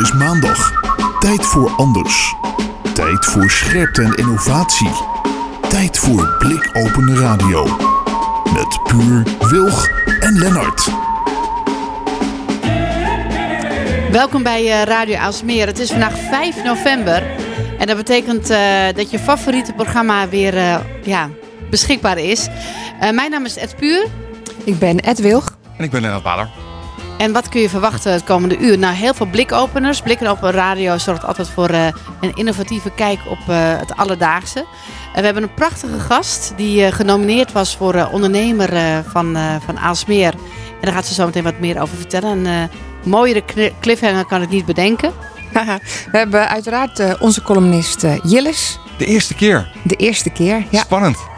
is maandag. Tijd voor anders. Tijd voor scherpte en innovatie. Tijd voor blikopende radio. Met Puur, Wilg en Lennart. Welkom bij eh, Radio Aalsmeer. Het is vandaag 5 november. En dat betekent eh, dat je favoriete programma weer eh, ja, beschikbaar is. Eh, mijn naam is Ed Puur. Ik ben Ed Wilg. En ik ben Lennart Bader. En wat kun je verwachten het komende uur? Nou, heel veel blikopeners. Blikken op een radio zorgt altijd voor eh, een innovatieve kijk op eh, het alledaagse. En we hebben een prachtige gast die eh, genomineerd was voor eh, ondernemer eh, van, eh, van Aalsmeer. En daar gaat ze zo meteen wat meer over vertellen. Een mooiere cliffhanger kan ik niet bedenken. We hebben uiteraard onze columnist Jillis. De eerste keer. De eerste keer. Ja. Spannend.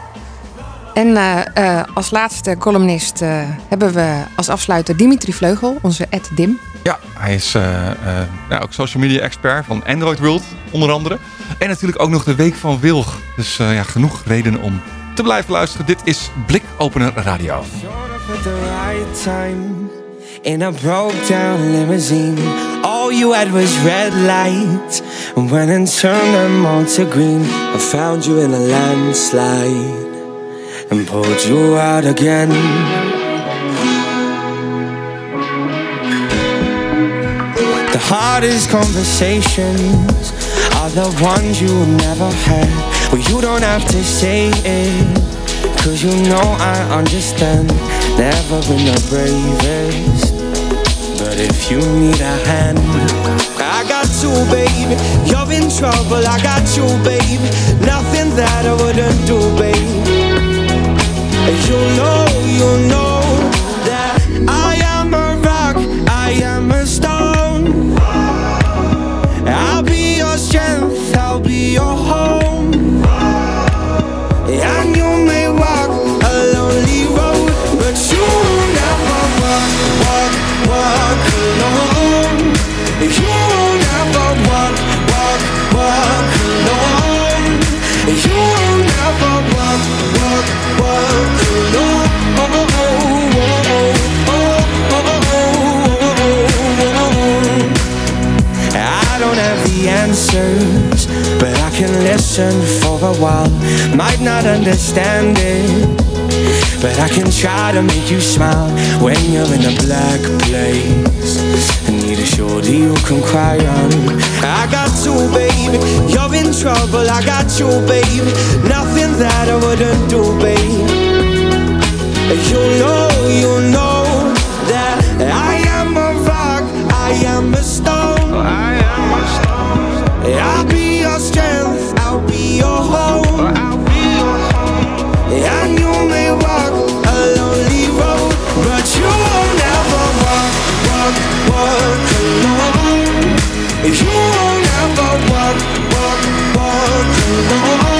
En eh, eh, als laatste columnist eh, hebben we als afsluiter Dimitri Vleugel, onze Ed Dim. Ja, hij is eh, eh, ja, ook social media expert van Android World, onder andere. En natuurlijk ook nog de Week van Wilg. Dus eh, ja, genoeg redenen om te blijven luisteren. Dit is Blikopener Radio. Showed up at the right time in a broke down limousine. All you had was red lights. And when and turned them all to green, I found you in a landslide and pulled you out again. The hardest conversations are the ones you never had. Well, you don't have to say it. Cause you know I understand Never been the bravest But if you need a hand I got you, baby You're in trouble, I got you, baby Nothing can listen for a while. Might not understand it, but I can try to make you smile when you're in a black place. I need a shoulder you can cry on. I got you, baby. You're in trouble. I got you, baby. Nothing that I wouldn't do, baby. You know, you know that I am a rock, I am a stone. I am a stone. I'll be your strength, I'll be your home. I'll be your home. And you may walk a lonely road, but you will never walk, walk, walk alone. You will never walk, walk, walk alone.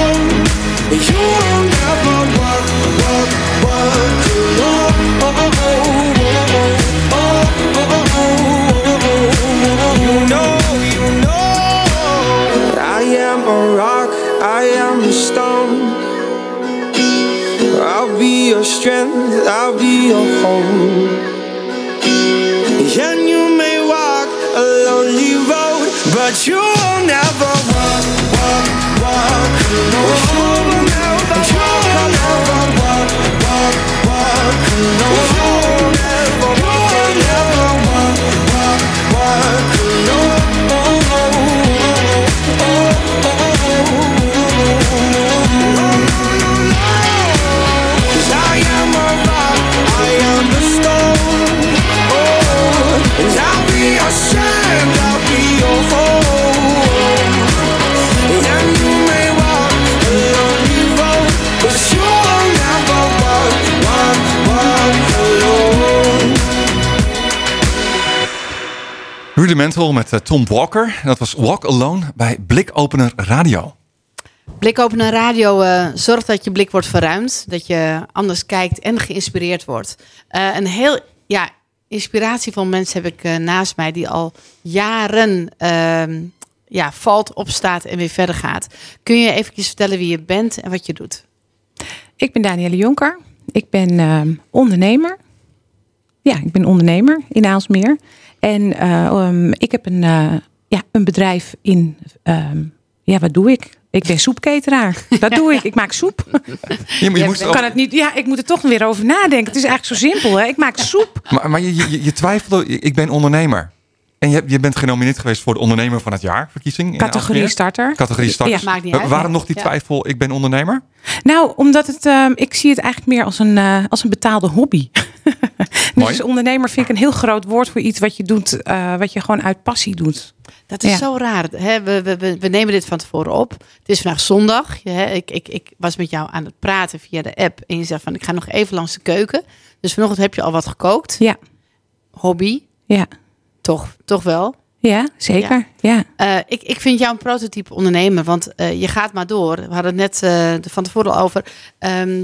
And you may walk a lonely road, but you Rudimental met eh, Tom Walker. Dat was Walk Alone bij Blikopener Radio. Blikopener radio eh, zorgt dat je blik wordt verruimd. Dat je anders kijkt en geïnspireerd wordt. Eh, een heel ja, inspiratievol mens heb ik naast mij die al jaren ehm, ja, valt, opstaat en weer verder gaat. Kun je eventjes vertellen wie je bent en wat je doet? Ik ben Danielle Jonker. Ik ben ehm, ondernemer. Ja, ik ben ondernemer in Aalsmeer. En eh, ehm, ik heb een, eh, ja, een bedrijf in. ehm, ja, wat doe ik? Ik ben soepketeraar. Dat doe ik. Ik maak soep. Je, je moest kan het niet. Ja, ik moet er toch weer over nadenken. Het is eigenlijk zo simpel. Hè? Ik maak soep. Maar, maar je, je, je twijfelde, ik ben ondernemer. En je, je bent genomineerd geweest voor de ondernemer van het jaar verkiezing. in Categorie starter. Categorie starters. Ja. Maakt niet Maar uit. Waarom nog die twijfel, ik ben ondernemer? Nou, omdat het, ehm, ik zie het eigenlijk meer als een, eh, als een betaalde hobby. Mooi. dus ondernemer vind ik een heel groot woord voor iets wat je doet, eh, wat je gewoon uit passie doet. Dat is Ja. zo raar. Hè? We, we, we, nemen dit van tevoren op. Het is vandaag zondag. Hè? Ik, ik, ik was met jou aan het praten via de app. En je zegt van ik ga nog even langs de keuken. Dus vanochtend heb je al wat gekookt. Ja, Hobby. ja, Toch, toch wel. ja zeker. Ja. Eh, ik, ik vind jou een prototype ondernemer. Want eh, je gaat maar door. We hadden het net eh, van tevoren al over. Ehm,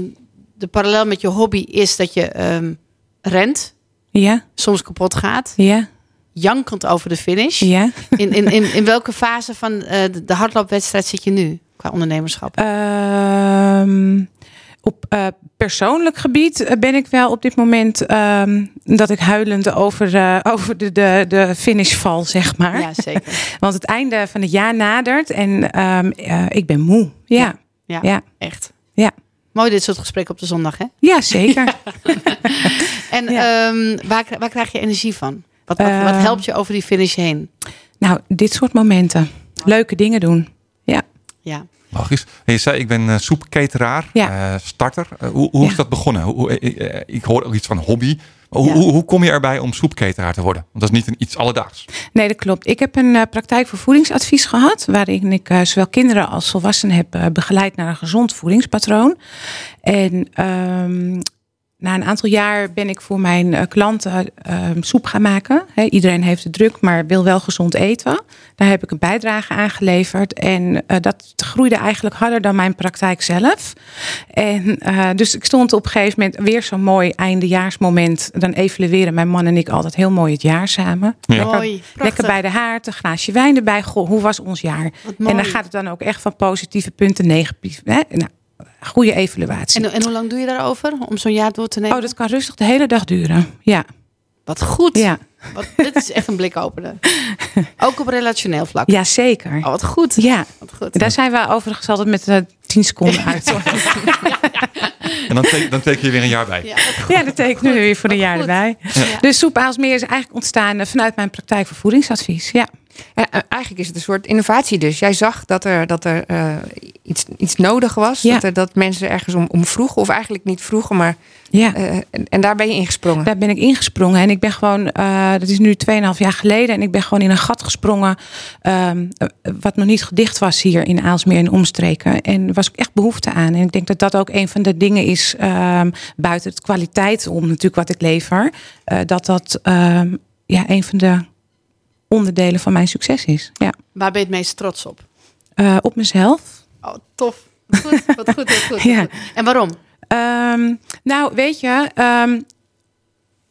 de parallel met je hobby is dat je ehm, rent. Ja, Soms kapot gaat. ja, Jankend over de finish. ja. In, in, in, in welke fase van eh, de- hardloopwedstrijd zit je nu? Qua ondernemerschap. Ehm, op eh, persoonlijk gebied eh, ben ik wel op dit moment ehm, dat ik huilend over, over de, de, de finish val, zeg maar. Ja, zeker. Want het einde van het jaar nadert en ehm, eh, ik ben moe. Ja, Ja, ja, echt. Mooi dit soort gesprekken op de zondag, hè? ja zeker. En Ja. ehm, waar, waar krijg je energie van? Wat, wat, wat Ehm. helpt je over die finish heen? nou, dit soort momenten. Leuke dingen doen. Ja. Ja. Logisch. Je zei, ik ben eh, soepketeraar, Ja. eh, starter. Eh, hoe hoe Ja. is dat begonnen? Hoe, ik hoor ook iets van hobby. Hoe, Ja. hoe, hoe kom je erbij om soepketeraar te worden? Want dat is niet een, iets alledaags. Nee, dat klopt. Ik heb een eh, praktijk voor voedingsadvies gehad, waarin ik eh, zowel kinderen als volwassenen heb eh, begeleid naar een gezond voedingspatroon. En ehm, na een aantal jaar ben ik voor mijn eh, klanten ehm, soep gaan maken. Hè, iedereen heeft het druk, maar wil wel gezond eten. Daar heb ik een bijdrage aan geleverd. En eh, dat groeide eigenlijk harder dan mijn praktijk zelf. En eh, dus ik stond op een gegeven moment weer zo'n mooi eindejaarsmoment. Dan evalueren mijn man en ik altijd heel mooi het jaar samen. Ja. Lekker, Mooi, prachtig. lekker bij de haard, een glaasje wijn erbij. Goh, hoe was ons jaar? En dan gaat het dan ook echt van positieve punten, negatief. Hè? Nou, goede evaluatie. En, en hoe lang doe je daarover om zo'n jaar door te nemen? oh, dat kan rustig de hele dag duren. Ja, Wat goed. ja. Wat, dit is echt een blikopener. Ook op relationeel vlak. ja zeker. Oh, wat goed. Ja, Wat goed. daar zijn we overigens altijd met eh 10 seconden uit. hoor. En dan, teken, dan teken je weer een jaar bij. Ja. Ja, dat teken ik nu weer voor een jaar goed. erbij. Ja. Dus Soep Aalsmeer is eigenlijk ontstaan eh, vanuit mijn praktijk voor voedingsadvies. Ja, Eh, eigenlijk is het een soort innovatie dus. Jij zag dat er, dat er eh, iets, iets nodig was. Ja. Dat, er, dat mensen ergens om, om vroegen. Of eigenlijk niet vroegen, maar... ja. eh, en, en daar ben je ingesprongen. Daar ben ik ingesprongen en ik ben gewoon, eh, dat is nu 2,5 jaar geleden, en ik ben gewoon in een gat gesprongen, ehm, eh, wat nog niet gedicht was hier in Aalsmeer en omstreken. En er was ook echt behoefte aan. En ik denk dat dat ook een van de dingen is, ehm, buiten het kwaliteit om natuurlijk wat ik lever, dat dat ehm, ja, een van de onderdelen van mijn succes is. Ja. Waar ben je het meest trots op? Eh, op mezelf. Oh, tof. Goed, wat goed, wat goed. wat Ja. goed. En waarom? Ehm, nou, weet je, ehm,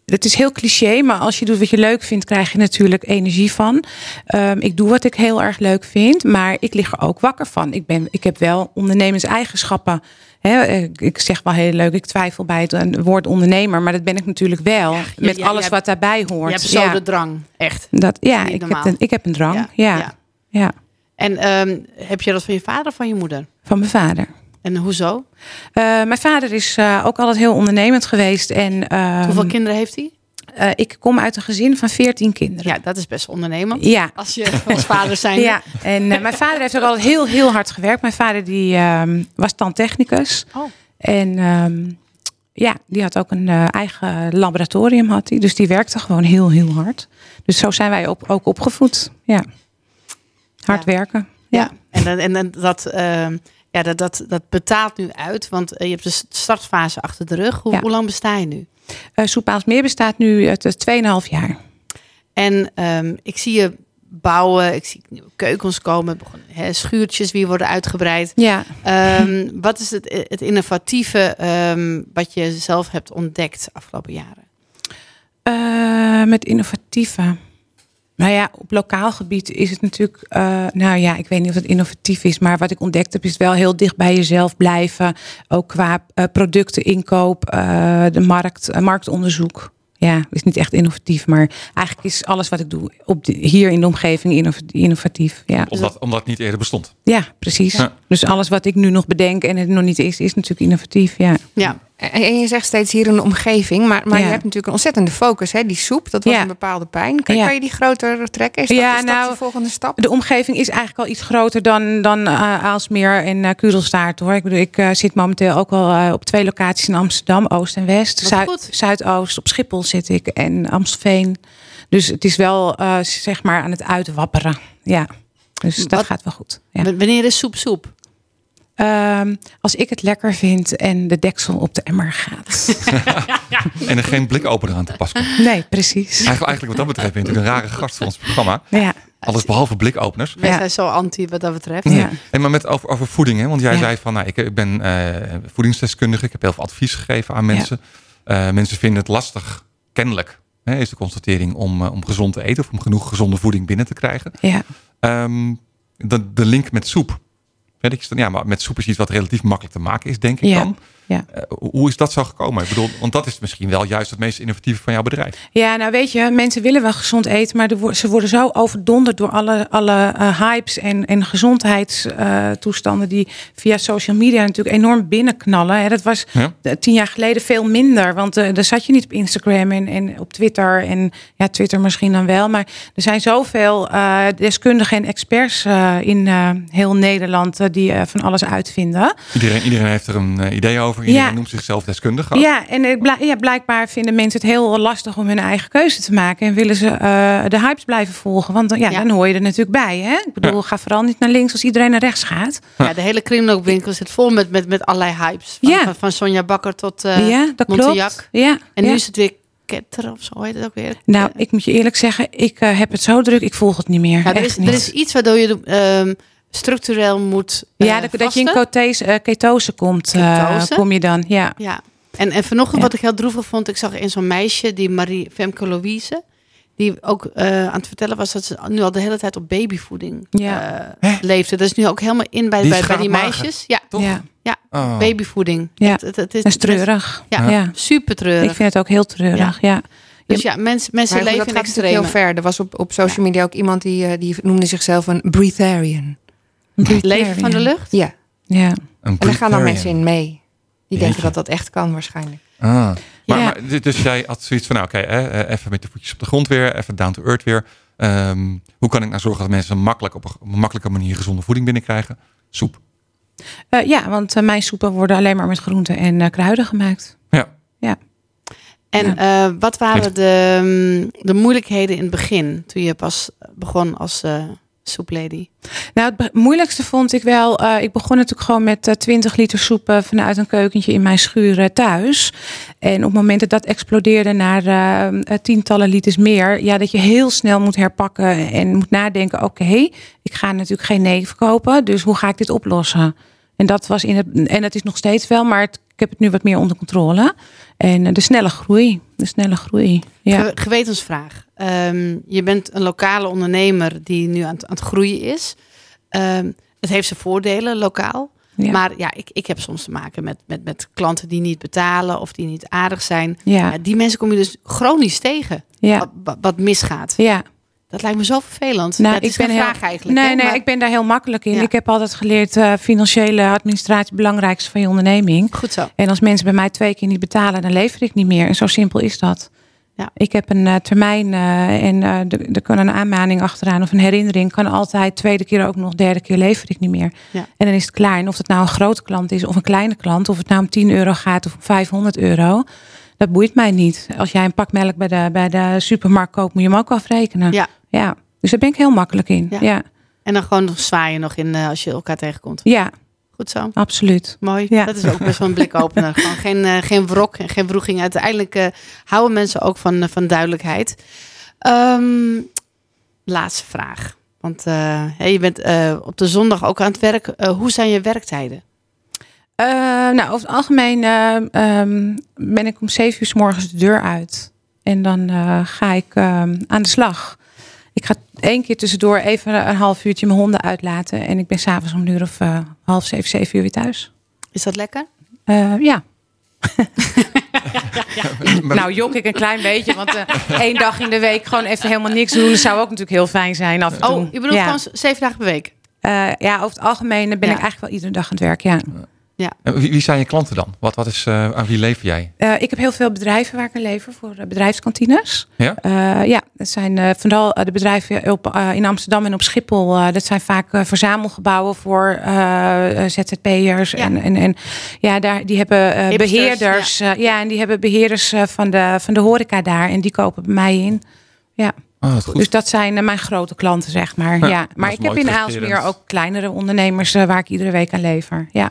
het is heel cliché, maar als je doet wat je leuk vindt, krijg je natuurlijk energie van. Ehm, ik doe wat ik heel erg leuk vind, maar ik lig er ook wakker van. Ik, ben, ik heb wel ondernemerseigenschappen. Hè, ik- zeg wel heel leuk, ik twijfel bij het woord ondernemer, maar dat ben ik natuurlijk wel. je- met je- alles je wat daarbij hoort. Je hebt zo ja, de drang. Echt. dat, ja ik, heb een, ik heb een drang. Ja, ja. ja. En ehm, heb je dat van je vader of van je moeder? van mijn vader. En hoezo? Eh, mijn vader is eh, ook altijd heel ondernemend geweest. En, ehm, Hoeveel kinderen heeft hij? Eh, ik kom uit een gezin van 14 kinderen. Ja, dat is best ondernemend. Ja, Als je als vader zijn. Ja, en eh, mijn vader heeft ook altijd heel, heel hard gewerkt. Mijn vader die, ehm, was tandtechnicus. Oh. En ehm, ja, die had ook een eh, eigen laboratorium. Had hij. Dus die werkte gewoon heel, heel hard. Dus zo zijn wij op, ook opgevoed. Ja. Hard Ja. werken. Ja. Ja. En, en, dat, ehm, ja, dat, dat, dat betaalt nu uit. Want je hebt de startfase achter de rug. Hoe, Ja. hoe lang besta je nu? Eh Soep Aalsmeer bestaat nu het eh, 2,5 jaar. En ehm, ik zie je bouwen. Ik zie nieuwe keukens komen. schuurtjes weer worden uitgebreid. Ja. Ehm, wat is het, het innovatieve ehm, wat je zelf hebt ontdekt de afgelopen jaren? Eh, met innovatieve. Nou ja, op lokaal gebied is het natuurlijk. eh, nou ja, ik weet niet of het innovatief is, maar wat ik ontdekt heb, is wel heel dicht bij jezelf blijven. Ook qua eh, producten, inkoop, eh, de markt, marktonderzoek. Ja, is niet echt innovatief, maar eigenlijk is alles wat ik doe op de- hier in de omgeving innov- innovatief. Ja, Omdat, omdat het niet eerder bestond. ja precies. Ja. Dus alles wat ik nu nog bedenk en het nog niet is, is natuurlijk innovatief. Ja, Ja, En je zegt steeds hier de omgeving, maar, maar Ja. je hebt natuurlijk een ontzettende focus. Hè? Die soep, dat was Ja. een bepaalde pijn. Kan, Ja. kan je die groter trekken? Is dat, Ja, is dat nou, de volgende stap? De omgeving is eigenlijk al iets groter dan, dan eh, Aalsmeer en uh, Kudelstaart hoor. Ik bedoel, ik eh, zit momenteel ook al eh, op twee locaties in Amsterdam, Oost en West. Zuid-. Zuidoost, op Schiphol zit ik en Amstelveen. Dus het is wel eh, zeg maar aan het uitwapperen. Ja. Dus dat gaat wel goed. Wanneer is soep soep? Ehm, als ik het lekker vind en de deksel op de emmer gaat. En er geen blikopener aan te pas komt. nee, precies. Eigenlijk, eigenlijk wat dat betreft ben je natuurlijk een rare gast voor ons programma. Ja, Alles behalve blikopeners. Wij Ja. zijn zo anti wat dat betreft. ja. En maar met over, over voeding, hè? want jij Ja. zei van, nou, ik, ik ben eh, voedingsdeskundige, ik heb heel veel advies gegeven aan mensen. Eh, mensen vinden het lastig, kennelijk, hè, is de constatering om, eh, om gezond te eten of om genoeg gezonde voeding binnen te krijgen. ja. Ehm, de, de link met soep. Weet ik, ja, maar met soep is iets wat relatief makkelijk te maken is, denk ik Ja. dan. Ja. Eh, hoe is dat zo gekomen? Ik bedoel, want dat is misschien wel juist het meest innovatieve van jouw bedrijf. Ja, nou weet je, mensen willen wel gezond eten, maar ze worden zo overdonderd door alle, alle eh, hypes en, en gezondheidstoestanden die via social media natuurlijk enorm binnenknallen. Hè, dat was Ja? tien jaar geleden veel minder, want eh daar zat je niet op Instagram en, en op Twitter en ja, Twitter misschien dan wel, maar er zijn zoveel deskundigen en experts in heel Nederland die van alles uitvinden. Iedereen, iedereen heeft er een idee over. Iedereen Ja. noemt zichzelf deskundige. ook. Ja, en blijk- ja, blijkbaar vinden mensen het heel lastig om hun eigen keuze te maken. En willen ze eh, de hypes blijven volgen. Want ja, Ja. dan hoor je er natuurlijk bij. Hè? Ik bedoel, ga vooral niet naar links als iedereen naar rechts gaat. Ja, de hele kringloopwinkel zit vol met, met, met allerlei hypes. Van, Ja. van, van Sonja Bakker tot uh, ja, dat Montejak. klopt. Ja, En nu is het weer ketter of zo heet het ook weer. Nou, ik moet je eerlijk zeggen, ik eh, heb het zo druk, ik volg het niet meer. Ja, er, Echt is, niet. er is iets waardoor je ehm, structureel moet eh, ja, dat, dat je in ketose, eh, ketose komt, eh, Ketose? kom je dan. Ja. Ja. En, en vanochtend Ja. wat ik heel droevig vond, ik zag in zo'n meisje, die Marie Femke Louise, die ook eh, aan het vertellen was dat ze nu al de hele tijd op babyvoeding Ja. eh, leefde. Dat is nu ook helemaal in bij, Die bij, bij die meisjes. Ja, Toch? Ja, Oh. babyvoeding. Ja. Het, het, het is, dat is treurig. Ja, Ja. super treurig. Ik vind het ook heel treurig. Ja. Dus ja, mens, mensen Maar goed, leven dat in heel ver. Er was op, op social media ook iemand die, eh, die noemde zichzelf een breatharian. Leven van de lucht. Ja, Ja. Een en daar gaan dan mensen in mee. Die denken Jeetje. dat dat echt kan waarschijnlijk. Ah. Maar, Ja. maar dus- jij had zoiets van, nou, oké, hè, eh, even met de voetjes op de grond weer, even down to earth weer. Ehm, hoe kan ik nou zorgen dat mensen makkelijk op een, makkelijke manier gezonde voeding binnenkrijgen? Soep. Eh, ja, want eh, mijn soepen worden alleen maar met groenten en eh, kruiden gemaakt. Ja. En eh, wat waren de, mm, de moeilijkheden in het begin, toen je pas begon als eh soeplady? Nou, het moeilijkste vond ik wel. eh, ik begon natuurlijk gewoon met eh, 20 liter soep eh, vanuit een keukentje in mijn schuur eh, thuis. En op het moment dat dat explodeerde naar eh, eh, tientallen liters meer, ja, dat je heel snel moet herpakken en moet nadenken: oké, ik ga natuurlijk geen nee verkopen, dus hoe ga ik dit oplossen? En dat was in het, en het is nog steeds wel, maar ik heb het nu wat meer onder controle. En eh, de snelle groei, de snelle groei. Ja. Ge- gewetensvraag. Ehm, je bent een lokale ondernemer die nu aan, het- aan het groeien is. Ehm, het heeft zijn voordelen lokaal. Ja. Maar ja, ik, ik heb soms te maken met, met, met klanten die niet betalen of die niet aardig zijn. Ja. Die mensen kom je dus chronisch tegen. Ja. Wat- wat misgaat. ja. Dat lijkt me zo vervelend. Nou, dat is geen heel- vraag eigenlijk. Nee, hè, nee, maar- ik ben daar heel makkelijk in. Ja. Ik heb altijd geleerd uh, financiële administratie het belangrijkste van je onderneming. Goed zo. En als mensen bij mij twee keer niet betalen, dan lever ik niet meer. En zo simpel is dat. Ja. Ik heb een uh, termijn uh, en er kan een aanmaning achteraan of een herinnering. Kan altijd tweede keer ook nog, derde keer lever ik niet meer. Ja. En dan is het klaar. En of het nou een grote klant is of een kleine klant, of het nou om 10 euro gaat of om 500 euro. Dat boeit mij niet. Als jij een pak melk bij de, bij de supermarkt koopt, moet je hem ook afrekenen. Ja. ja. Dus daar ben ik heel makkelijk in. Ja. Ja, ja. En dan gewoon nog zwaaien nog in eh, als je elkaar tegenkomt. Goed zo. absoluut. Mooi. Ja. Dat is ook best wel een blikopener. Gewoon geen, uh, geen wrok en geen vroeging. Uiteindelijk uh, houden mensen ook van, van duidelijkheid. Um, laatste vraag. Want je bent op de zondag ook aan het werk. hoe zijn je werktijden? Uh, nou, over het algemeen um, ben ik om zeven uur s morgens de deur uit. En dan uh, ga ik aan de slag. Ik ga één keer tussendoor even een half uurtje mijn honden uitlaten. En ik ben s'avonds om een uur of uh, half zeven, zeven uur weer thuis. Is dat lekker? Uh, ja. Maar- Nou, jok ik een klein beetje, want eh, één dag in de week gewoon even helemaal niks doen, zou ook natuurlijk heel fijn zijn af en toe. Oh, je bedoelt ja. gewoon zeven dagen per week? Eh, ja, over het algemeen ben Ja. ik eigenlijk wel iedere dag aan het werk, ja. En Wie, wie zijn je klanten dan? Wat, wat is, eh, aan wie lever jij? Eh, ik heb heel veel bedrijven waar ik aan lever voor eh, bedrijfskantines. Ja? Eh, ja, dat zijn eh, vooral de bedrijven op, in Amsterdam en op Schiphol. dat zijn vaak verzamelgebouwen voor ZZP'ers. Ja. En, en, en ja, daar, die hebben eh, Hipsters, beheerders. Ja. ja, en die hebben beheerders eh, van, de, van de horeca daar. En die kopen bij mij in. Ja, Oh, dat is goed. dus dat zijn mijn grote klanten, zeg maar. Ja, Ja, dat maar ik heb in. Aalsmeer ook kleinere ondernemers waar ik iedere week aan lever. Ja.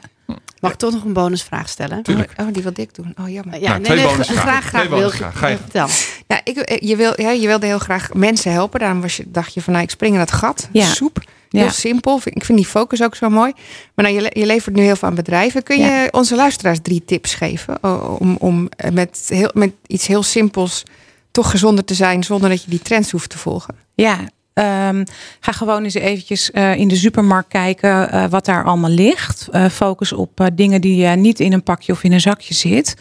Mag ik toch nog een bonusvraag stellen? Tuurlijk. Oh, die wil dik doen. Oh, jammer. Ja, Nou, twee nee, bonusvragen. graag, graag. Twee Wil, bonusvragen. Ga je. vertel. Ja, ik, eh, je, wil, ja, je wilde heel graag mensen helpen. Daarom was je, dacht je van, nou, ik spring in dat gat. Ja. Soep. Heel Ja. simpel. Ik vind die focus ook zo mooi. Maar nou, je, le- je levert nu heel veel aan bedrijven. Kun je Ja. onze luisteraars drie tips geven? Om, om eh, met, heel, met iets heel simpels toch gezonder te zijn... zonder dat je die trends hoeft te volgen? Ja, ehm, ga gewoon eens eventjes eh, in de supermarkt kijken eh, wat daar allemaal ligt. Eh, focus op eh, dingen die eh, niet in een pakje of in een zakje zit.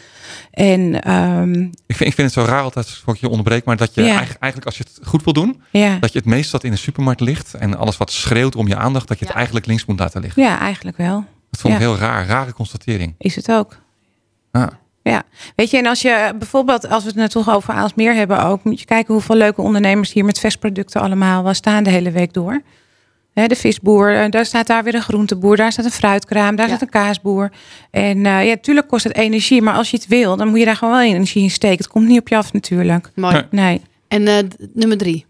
En ehm, Ik, vind, ik vind het zo raar altijd, voor ik je onderbreek, maar dat je Ja. eigenlijk, eigenlijk als je het goed wil doen, ja, dat je het meest wat in de supermarkt ligt en alles wat schreeuwt om je aandacht, dat je het eigenlijk links moet laten liggen. ja, eigenlijk wel. Dat vond ik Ja. heel raar, rare constatering. Is het ook. Ja. Ja, weet je, en als je bijvoorbeeld, als we het net toch over Aalsmeer hebben ook, moet je kijken hoeveel leuke ondernemers hier met versproducten allemaal wel staan de hele week door. De visboer, eh, daar staat daar weer een groenteboer, daar staat een fruitkraam, daar Ja. staat een kaasboer. En eh, ja, tuurlijk kost het energie, maar als je het wil, dan moet je daar gewoon wel energie in steken. Het komt niet op je af natuurlijk. Mooi. Nee. En eh, nummer drie.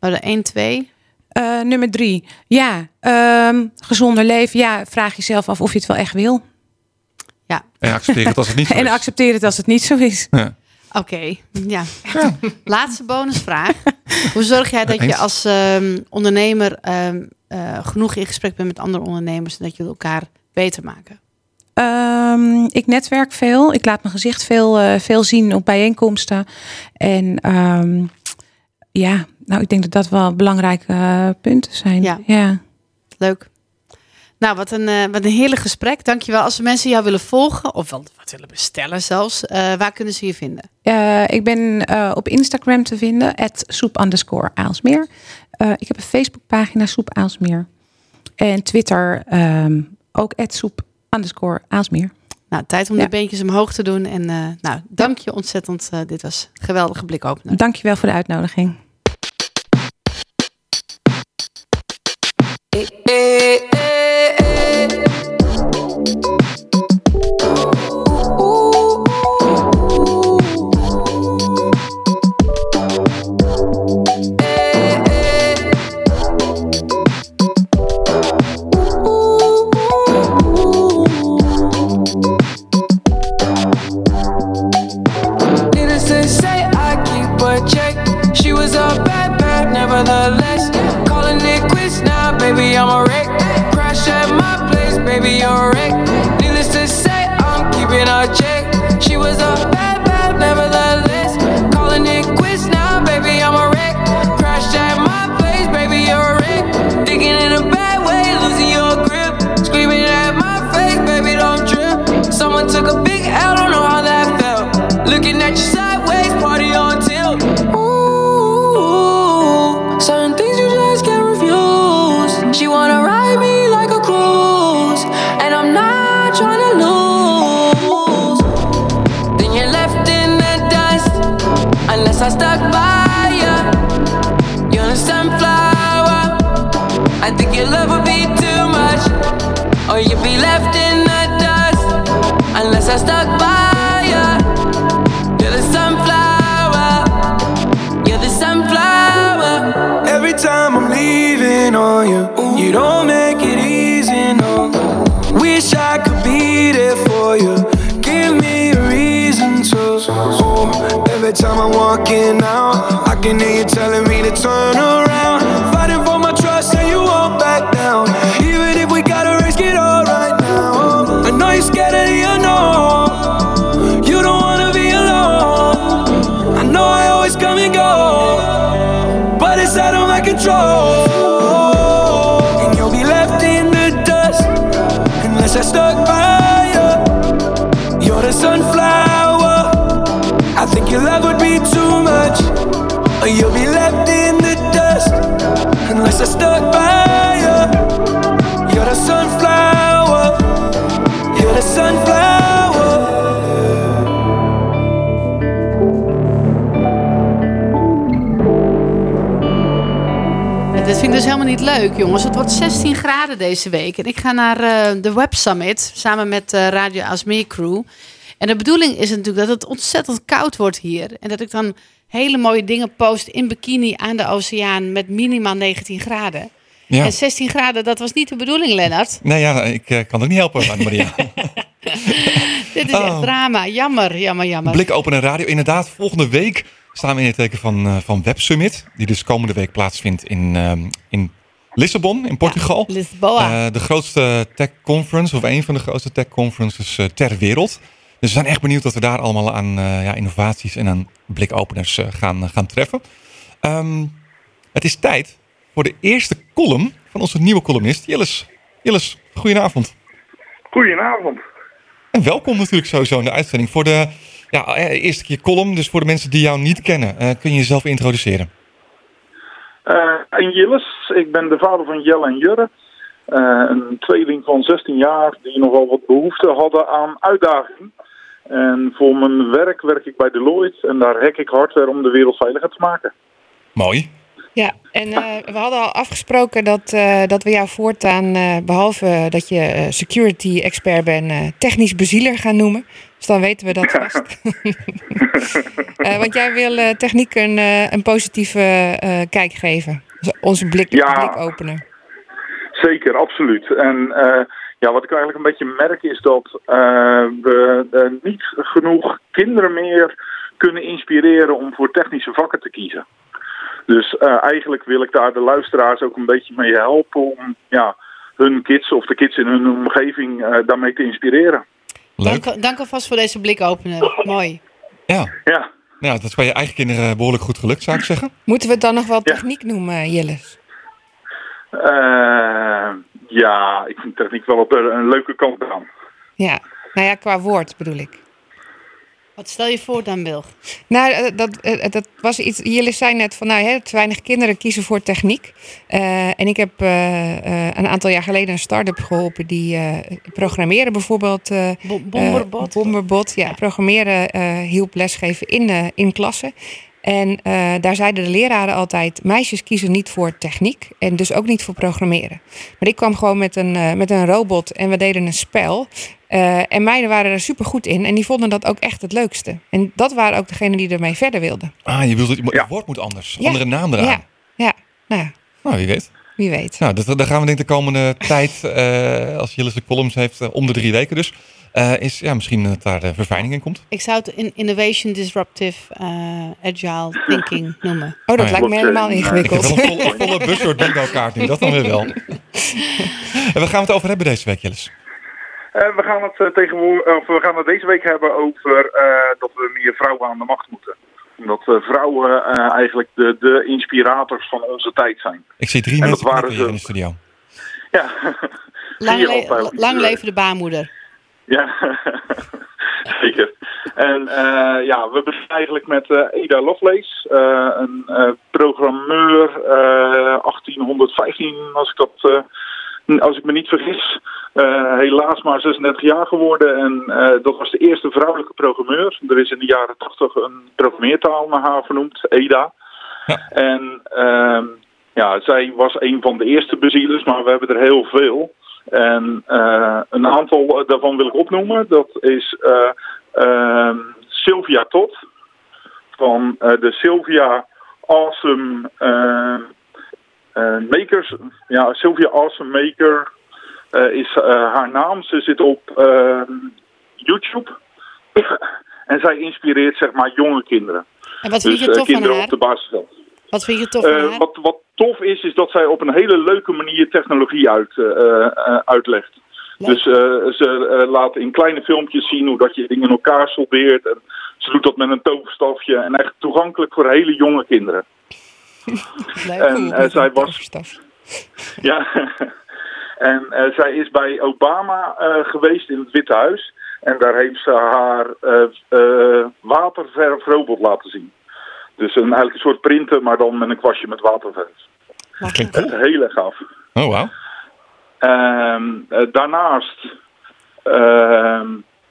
We hadden 1, 2. Eh, nummer drie. Ja, ehm, gezonder leven. Ja, vraag jezelf af of je het wel echt wil. En accepteer het als het niet zo En is. accepteer het als het niet zo is. Ja. Oké, ja. Laatste bonusvraag. Hoe zorg jij dat je als ehm, ondernemer ehm, eh, genoeg in gesprek bent met andere ondernemers en dat je elkaar beter maken? Ehm, ik netwerk veel. Ik laat mijn gezicht veel, eh, veel zien op bijeenkomsten. En ehm, ja, nou, ik denk dat dat wel belangrijke eh, punten zijn. Ja. ja. Leuk. Nou, wat een, eh, wat een heerlijk gesprek. Dankjewel. Als mensen jou willen volgen of wel wat willen bestellen zelfs, eh, waar kunnen ze je vinden? Eh, ik ben eh, op Instagram te vinden, soep underscore Aalsmeer. Eh, ik heb een Facebookpagina, Soep Aalsmeer. En Twitter ehm, ook soep underscore Aalsmeer. Nou, tijd om Ja. de beentjes omhoog te doen. En eh, nou, dank je ontzettend. Eh, dit was een geweldige blikopener. Dankjewel voor de uitnodiging. I stuck by ya. You're the sunflower. You're the sunflower. Every time I'm leaving on you, you don't make it easy, no. Wish I could be there for you. Give me a reason to. Oh, every time I'm walking out, I can hear you telling me to turn around. control. And you'll be left in the dust unless I stuck by you. You're the sunflower. I think your love would be too much. Or you'll be left in the dust unless I stuck by you. You're the sunflower. You're the sunflower. Vind ik dus helemaal niet leuk, jongens. Het wordt 16 graden deze week. En ik ga naar eh, de Web Summit samen met de Radio Asmeer Crew. En de bedoeling is natuurlijk dat het ontzettend koud wordt hier. En dat ik dan hele mooie dingen post in bikini aan de oceaan met minimaal 19 graden. Ja. En 16 graden, dat was niet de bedoeling, Lennart. Nee, ja, ik eh, kan het niet helpen, Maria. Dit is Oh. echt drama. Jammer, jammer, jammer. Blik open en radio. Inderdaad, volgende week staan we in het teken van, eh, van Web Summit. Die dus komende week plaatsvindt in, ehm, in Lissabon, in Portugal. Lisboa. Eh, de grootste tech conference, of een van de grootste tech conferences eh, ter wereld. Dus we zijn echt benieuwd wat we daar allemaal aan eh, ja, innovaties en aan blikopeners eh, gaan, gaan treffen. Ehm, het is tijd voor de eerste column van onze nieuwe columnist, Jilles. Jilles, goedenavond. Goedenavond. En welkom natuurlijk sowieso in de uitzending. Voor de ja, eh, eerste keer column, dus voor de mensen die jou niet kennen, eh, kun je jezelf introduceren. Eh en Jilles, ik ben de vader van Jelle en Jurre. Eh, een tweeling van 16 jaar die nogal wat behoefte hadden aan uitdaging. En voor mijn werk werk ik bij Deloitte en daar hack ik hardware om de wereld veiliger te maken. Mooi. Ja, en eh, we hadden al afgesproken dat, eh, dat we jou voortaan, eh, behalve dat je eh, security expert bent, eh, technisch bezieler gaan noemen. Dus dan weten we dat vast. Eh, want jij wil eh, techniek een, eh, een positieve kijk geven. Dus Onze blik, Ja. blikopener. Zeker, absoluut. En ja, wat ik eigenlijk een beetje merk is dat we niet genoeg kinderen meer kunnen inspireren om voor technische vakken te kiezen. Dus eigenlijk wil ik daar de luisteraars ook een beetje mee helpen om ja, hun kids of de kids in hun omgeving daarmee te inspireren. Leuk. Dank, dank alvast voor deze blikopener. Mooi. Ja. Ja, Nou, dat is bij je eigen kinderen behoorlijk goed gelukt, zou ik zeggen. Moeten we het dan nog wel Ja. techniek noemen, Jilles? Eh, ja ik vind techniek wel op een, een leuke kant aan. Ja, nou ja, qua woord bedoel ik. Wat stel je voor dan, Wilg? Nou, eh, dat, eh, dat was iets. Jullie zei net van, nou, hè, te weinig kinderen kiezen voor techniek. Eh, en ik heb eh, eh, een aantal jaar geleden een start-up geholpen die eh, programmeren bijvoorbeeld. eh, Bo- Bomberbot? eh, bomberbot, ja, programmeren eh, hielp lesgeven in, eh, in klassen. En eh, daar zeiden de leraren altijd: meisjes kiezen niet voor techniek en dus ook niet voor programmeren. Maar ik kwam gewoon met een, eh, met een robot en we deden een spel. Eh, en meiden waren er super goed in en die vonden dat ook echt het leukste. En dat waren ook degenen die ermee verder wilden. Ah, je wilt het, het Ja. woord moet anders. Ja. Andere naam eraan. Ja, ja, nou ja, Nou, wie weet. wie weet. Nou, dat, daar gaan we denk ik de komende tijd, eh, als Jilles de columns heeft, eh, om de drie weken dus, eh, is ja, misschien dat daar de verfijning in komt. Ik zou het in innovation, disruptive, eh, agile thinking noemen. Oh, dat ja. lijkt me helemaal Ik heb Ik heb ingewikkeld. wel een volle, volle bingo kaart nu, dat dan weer wel. En waar gaan we het over hebben deze week, Jilles? Eh, we, gaan het, eh, tegenwoordig, of we gaan het deze week hebben over eh, dat we meer vrouwen aan de macht moeten. Omdat eh, vrouwen eh, eigenlijk de, de inspirators van onze tijd zijn. Ik zie drie En dat mensen waren ze. in de studio. Ja, Lang, le- lang leven de baarmoeder. ja. zeker. En eh, ja, we beginnen eigenlijk met eh, Ada Lovelace, eh, een eh, programmeur, eh 1815 als ik dat... als ik me niet vergis, Eh, helaas maar 36 jaar geworden en eh, dat was de eerste vrouwelijke programmeur. Er is in de jaren 80 een programmeertaal naar haar vernoemd, EDA. Ja. En ehm, ja, zij was een van de eerste bezielers, maar we hebben er heel veel. En eh, een aantal daarvan wil ik opnoemen. Dat is eh, ehm, Sylvia Todd van de Sylvia Awesome Makers. Ja, Sylvia Awesome Maker eh, is eh, haar naam. Ze zit op ehm, YouTube. en zij inspireert zeg maar jonge kinderen. En wat vind Dus je eh, tof aan kinderen haar? op de basisschool. Wat vind je tof aan Eh, haar? wat, wat tof is, is dat zij op een hele leuke manier technologie uit, eh, eh, uitlegt. Dus eh, ze eh, laat in kleine filmpjes zien hoe dat je dingen in elkaar soldeert. En ze doet dat met een toverstafje. En echt toegankelijk voor hele jonge kinderen. En eh, zij was ja. en eh, zij is bij Obama eh, geweest in het Witte Huis. En daar heeft ze haar eh eh waterverfrobot laten zien. Dus een, eigenlijk een soort printen, maar dan met een kwastje met waterverf. Klinkt cool. Heel erg gaaf. Oh, wauw. Ehm, eh, daarnaast ehm,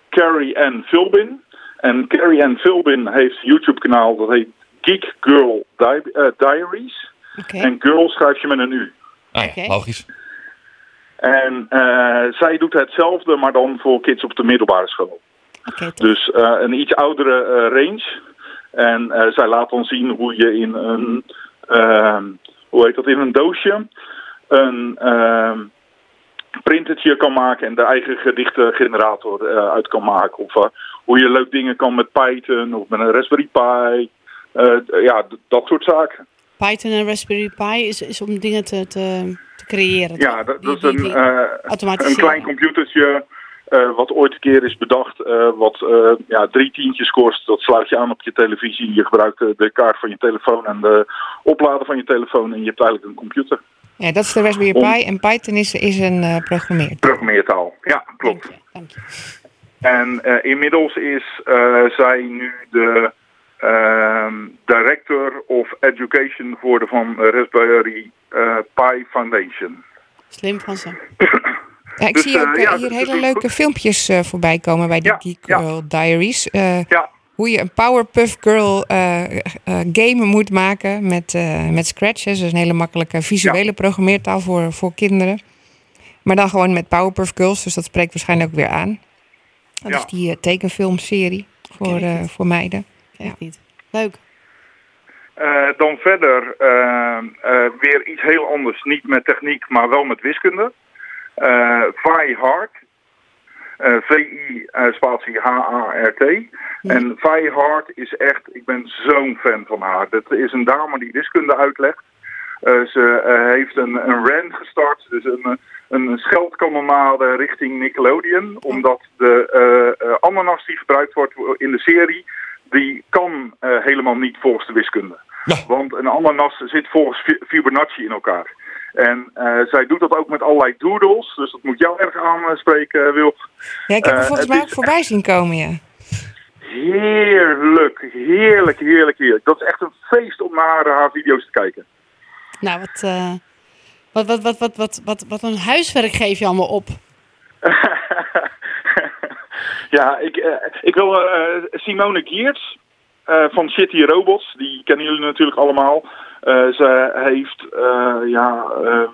Carrie Ann Philbin. En Carrie Ann Philbin heeft een YouTube kanaal dat heet Geek Girl Di- eh, Diaries. En girl schrijf je met een U. Ah ja, logisch. En eh, zij doet hetzelfde, maar dan voor kids op de middelbare school. Dus eh, een iets oudere eh, range. En eh, zij laat dan zien hoe je in een, ehm, hoe heet dat, in een doosje een ehm printertje kan maken en de eigen gedichtengenerator eh, uit kan maken. Of eh, hoe je leuk dingen kan met Python of met een Raspberry Pi. Eh, ja, dat soort zaken. Python en Raspberry Pi is, is om dingen te, te, te creëren. Ja, dat, Die- dat is een, eh, een klein computertje eh, wat ooit een keer is bedacht, wat ja, drie tientjes kost. Dat sluit je aan op je televisie. Je gebruikt de kaart van je telefoon en de oplader van je telefoon en je hebt eigenlijk een computer. Ja, dat is de Raspberry Pi en Python is, is een eh programmeer. Programmeertaal. Ja, klopt. Dank je, dank je. En inmiddels is zij nu de Director of Education voor de van Raspberry eh, Pi Foundation. Slim van ze. Ja, ik Dus, zie ook eh, eh, ja, hier dus- hele dus- leuke filmpjes eh, voorbij komen bij die Ja, Geek ja. Girl Diaries. Eh, Ja, hoe je een Powerpuff Girl eh, eh, game moet maken met, eh, met Scratch. hè. Dus een hele makkelijke visuele programmeertaal voor, voor kinderen. Maar dan gewoon met Powerpuff Girls, dus dat spreekt waarschijnlijk ook weer aan. Dat Ja. is die eh, tekenfilmserie voor, eh, voor meiden. Ik niet. Leuk. Eh, dan verder eh, eh, weer iets heel anders. Niet met techniek, maar wel met wiskunde. Eh Vi Hart. Eh, V-I spatie H-A-R-T. En Vi Hart is echt, ik ben zo'n fan van haar. Dat is een dame die wiskunde uitlegt. Eh, ze eh, heeft een, een rant gestart, dus een, een scheldkanonade richting Nickelodeon. Omdat de eh, eh, ananas die gebruikt wordt in de serie, die kan eh, helemaal niet volgens de wiskunde. Ja. Want een ananas zit volgens Fi- Fibonacci in elkaar. En eh, zij doet dat ook met allerlei doodles, dus dat moet jou erg aanspreken, eh, Wil. Ja, ik heb er volgens mij ook voorbij zien komen, ja. Heerlijk, heerlijk, heerlijk, heerlijk. Dat is echt een feest om naar haar video's te kijken. Nou, wat, eh, wat, wat, wat, wat, wat, wat, wat een huiswerk geef je allemaal op. ja, ik, eh, ik wil eh, Simone Giertz eh, van City Robots, die kennen jullie natuurlijk allemaal. Eh, ze heeft eh, ja, ehm,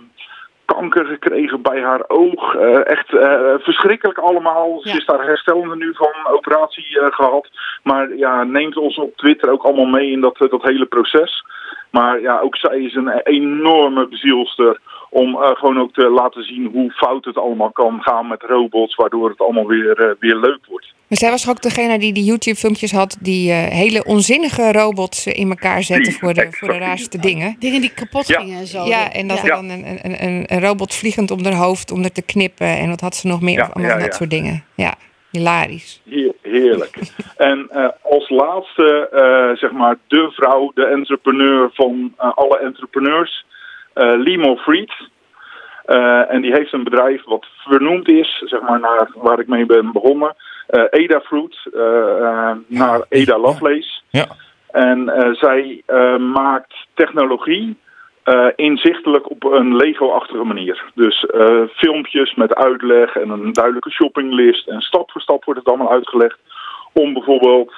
kanker gekregen bij haar oog. Eh, echt eh, verschrikkelijk allemaal. Ja. Ze is daar herstellende nu van operatie eh, gehad. Maar ja, neemt ons op Twitter ook allemaal mee in dat, eh, dat hele proces. Maar ja, ook zij is een enorme bezielster om eh, gewoon ook te laten zien hoe fout het allemaal kan gaan met robots, waardoor het allemaal weer, eh, weer leuk wordt. Maar zij was ook degene die die YouTube-filmpjes had... die eh, hele onzinnige robots in elkaar zetten voor de, voor de raarste dingen. Dingen die kapot Ja. gingen en zo. Ja, en dat er dan een, een, een, een robot vliegend om haar hoofd om er te knippen. En wat had ze nog meer? Ja, allemaal ja, dat soort dingen. Ja, hilarisch. Heer- heerlijk. en eh, als laatste, eh, zeg maar, de vrouw, de entrepreneur van alle entrepreneurs, eh Limo Fried. Eh, en die heeft een bedrijf wat vernoemd is, zeg maar, naar waar ik mee ben begonnen. Eh Ada Fruit, eh, naar Ada Lovelace. Ja. En zij maakt technologie inzichtelijk op een Lego-achtige manier. Dus filmpjes met uitleg en een duidelijke shoppinglist. En stap voor stap wordt het allemaal uitgelegd. Om bijvoorbeeld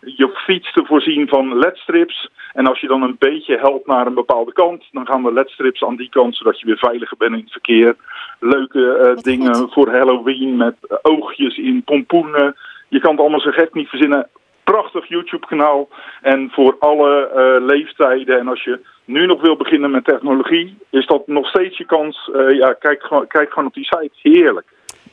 je fiets te voorzien van ledstrips. En als je dan een beetje helpt naar een bepaalde kant, dan gaan de ledstrips aan die kant, zodat je weer veiliger bent in het verkeer. Leuke eh, dingen goed. voor Halloween met eh, oogjes in pompoenen. Je kan het allemaal zo gek niet verzinnen. Prachtig YouTube-kanaal. En voor alle eh, leeftijden. En als je nu nog wil beginnen met technologie, is dat nog steeds je kans. Ja, kijk, gewoon- kijk gewoon op die site. Heerlijk.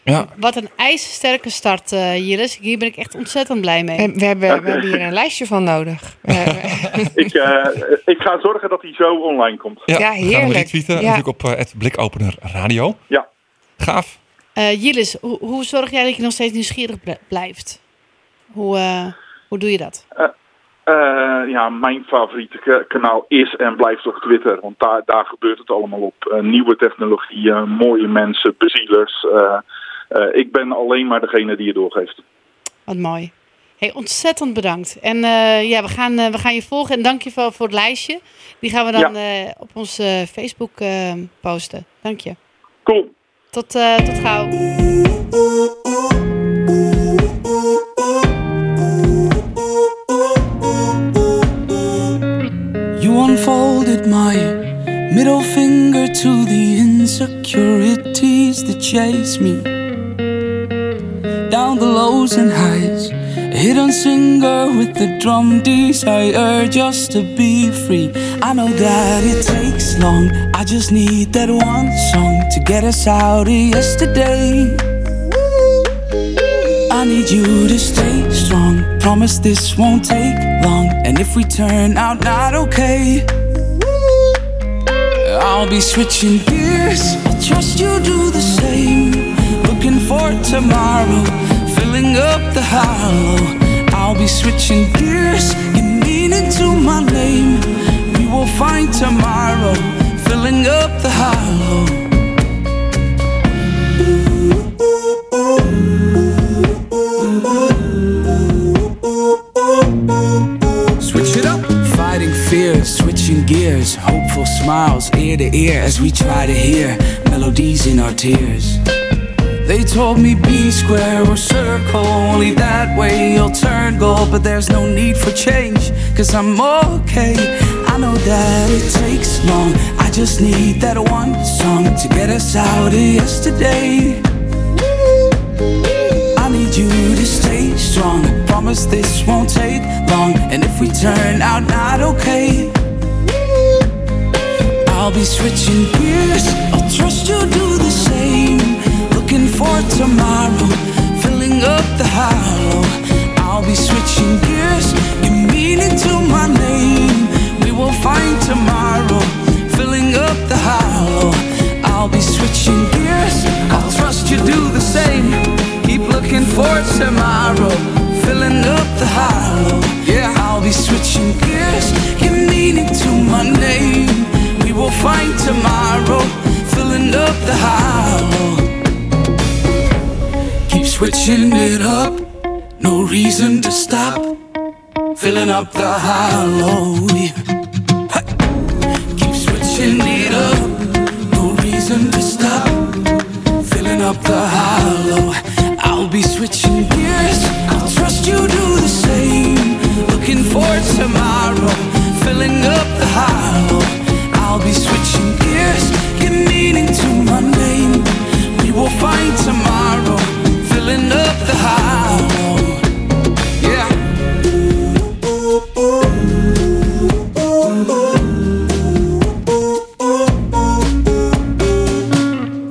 Ja, Wat een ijzersterke start, eh Jiris. Hier ben ik echt ontzettend blij mee. En we hebben, we hebben hier een lijstje van nodig. Ik, eh, ik ga zorgen dat die zo online komt. ja, Ja, Gaan we heerlijk. retweeten Ja. natuurlijk op eh, het Blikopener Radio. Ja. Gaaf. Eh Jiris, hoe, hoe zorg jij dat je nog steeds nieuwsgierig bl- blijft? Hoe, eh, hoe doe je dat? Eh, ja, mijn favoriete kanaal is en blijft toch Twitter. Want daar, daar gebeurt het allemaal op. Eh, nieuwe technologieën, mooie mensen, bezielers. Eh, eh, ik ben alleen maar degene die het doorgeeft. Wat mooi. Hey, ontzettend bedankt. En eh, ja, we gaan, eh, we gaan je volgen. En dank je wel voor het lijstje. Die gaan we dan eh, op onze Facebook eh, posten. Dank je. Cool. Tot, eh, tot gauw. You unfolded my middle finger to the insecurities that chase me. Down the lows and highs, a hidden singer with the drum desire just to be free. I know that it takes long, I just need that one song to get us out of yesterday. I need you to stay strong. Promise this won't take long. And if we turn out not okay, I'll be switching gears. I trust you do the same. Looking for tomorrow, filling up the hollow. I'll be switching gears, get meaning to my name. We will find tomorrow, filling up the hollow. Switch it up. Fighting fears, switching gears, hopeful smiles ear to ear as we try to hear melodies in our tears. They told me be square or circle, only that way you'll turn gold. But there's no need for change, cause I'm okay. I know that it takes long, I just need that one song to get us out of yesterday. I need you to stay strong. I promise this won't take long. And if we turn out not okay, I'll be switching gears. I'll trust you'll do the same. Looking for tomorrow, filling up the hollow. I'll be switching gears. Give meaning to my name. We will find tomorrow, filling up the hollow. I'll be switching gears. I'll trust you do the same. Keep looking for tomorrow, filling up the hollow. Yeah, I'll be switching gears. Give meaning to my name. We will find tomorrow, filling up the hollow. Switching it up, no reason to stop. Filling up the hollow. Keep switching it up, no reason to stop. Filling up the hollow. I'll be switching gears. I'll trust you do the same. Looking for tomorrow, filling up the hollow.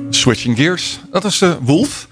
Switching Gears. Dat is eh Wolf.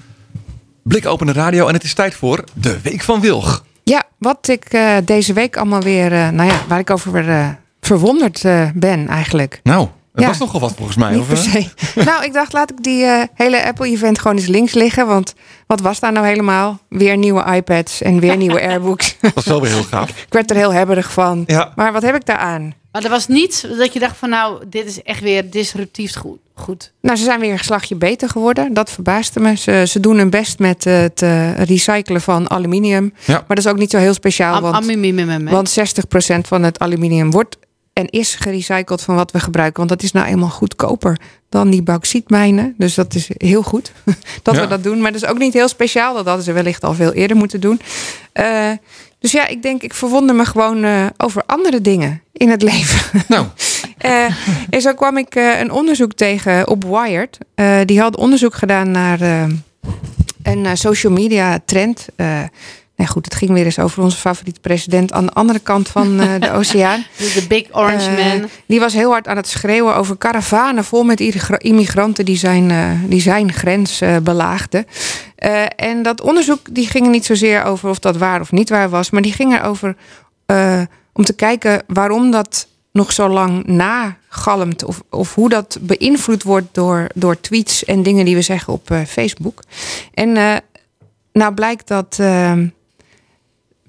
Blik opende radio en het is tijd voor de Week van Wilg. Ja, wat ik eh, deze week allemaal weer, eh, nou ja, waar ik over eh, verwonderd eh, ben eigenlijk. Nou, het Ja. was nogal wat volgens mij. Niet of, per eh? se. nou, ik dacht, laat ik die eh, hele Apple-event gewoon eens links liggen. Want wat was daar nou helemaal? Weer nieuwe iPads en weer nieuwe Airbooks. Dat was wel weer heel gaaf. ik werd er heel hebberig van. Ja. Maar wat heb ik daar aan? Maar er was niets dat je dacht van nou, dit is echt weer disruptief goed. goed. Nou, ze zijn weer een slagje beter geworden. Dat verbaasde me. Ze, ze doen hun best met het eh, recyclen van aluminium. Ja. Maar dat is ook niet zo heel speciaal. Am- want, amimimimim, hè? want 60% van het aluminium wordt en is gerecycled van wat we gebruiken. Want dat is nou eenmaal goedkoper dan die bauxietmijnen. Dus dat is heel goed dat Ja. we dat doen. Maar dat is ook niet heel speciaal. Dat hadden ze wellicht al veel eerder moeten doen. Eh, dus ja, ik denk, ik verwonder me gewoon eh, over andere dingen in het leven. Nou, Eh, en zo kwam ik een onderzoek tegen op Wired. Die had onderzoek gedaan naar een social media trend. Nee, goed, het ging weer eens over onze favoriete president aan de andere kant van eh, de oceaan. De, Big Orange Eh, Man. die was heel hard aan het schreeuwen over karavanen vol met immigra- immigranten die zijn, eh, die zijn grens belaagden. En dat onderzoek die ging er niet zozeer over of dat waar of niet waar was, maar die ging erover om te kijken waarom dat nog zo lang nagalmt of, of hoe dat beïnvloed wordt door, door tweets en dingen die we zeggen op Facebook. En nou blijkt dat.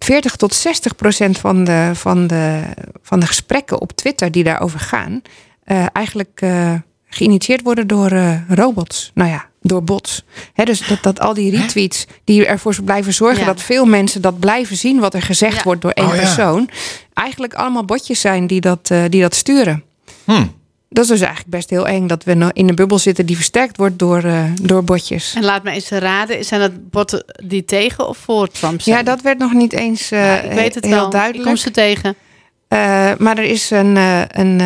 40 tot 60 procent van de, van, de, van de gesprekken op Twitter die daarover gaan, eh, eigenlijk eh, geïnitieerd worden door eh, robots. Nou ja, door bots. Hè, dus dat, dat al die retweets die ervoor blijven zorgen Ja. dat veel mensen dat blijven zien wat er gezegd Ja. wordt door één Oh, ja. persoon, eigenlijk allemaal botjes zijn die dat, eh, die dat sturen. Hm. Dat is dus eigenlijk best heel eng dat we in een bubbel zitten die versterkt wordt door, eh, door botjes. En laat me eens raden, zijn dat botten die tegen of voor Trump zijn? Ja, dat werd nog niet eens Ja, ik weet het heel wel. Ik duidelijk. kom ze tegen. Eh, maar er is een, een,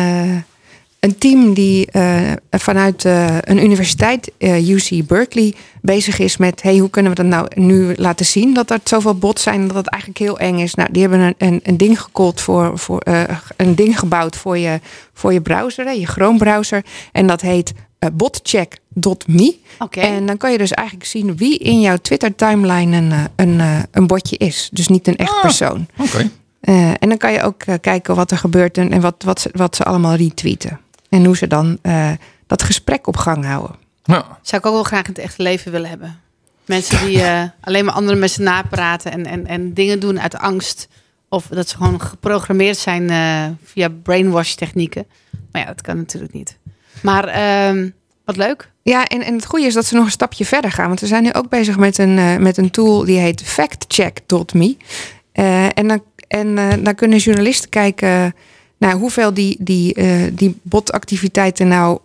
een team die eh, vanuit eh, een universiteit, eh, UC Berkeley, bezig is met: hey, hoe kunnen we dat nou nu laten zien dat er zoveel bots zijn en dat het eigenlijk heel eng is? Nou, die hebben een, een, een ding gecallt voor, voor eh, een ding gebouwd voor je, voor je browser, hè, je Chrome browser. En dat heet botcheck.me. Oké. En dan kan je dus eigenlijk zien wie in jouw Twitter timeline een, een, een botje is. Dus niet een echt persoon. Oké. Eh, en dan kan je ook kijken wat er gebeurt en, en wat, wat, ze, wat ze allemaal retweeten. En hoe ze dan eh, dat gesprek op gang houden. Nou, Zou ik ook wel graag in het echte leven willen hebben. Mensen die eh, alleen maar andere mensen napraten en, en, en dingen doen uit angst. Of dat ze gewoon geprogrammeerd zijn eh, via brainwash technieken. Maar ja, dat kan natuurlijk niet. Maar ehm, wat leuk. Ja, en, en het goede is dat ze nog een stapje verder gaan. Want we zijn nu ook bezig met een, eh, met een tool die heet factcheck.me. Eh en dan, en eh, dan kunnen journalisten kijken naar hoeveel die, die, eh, die botactiviteiten nou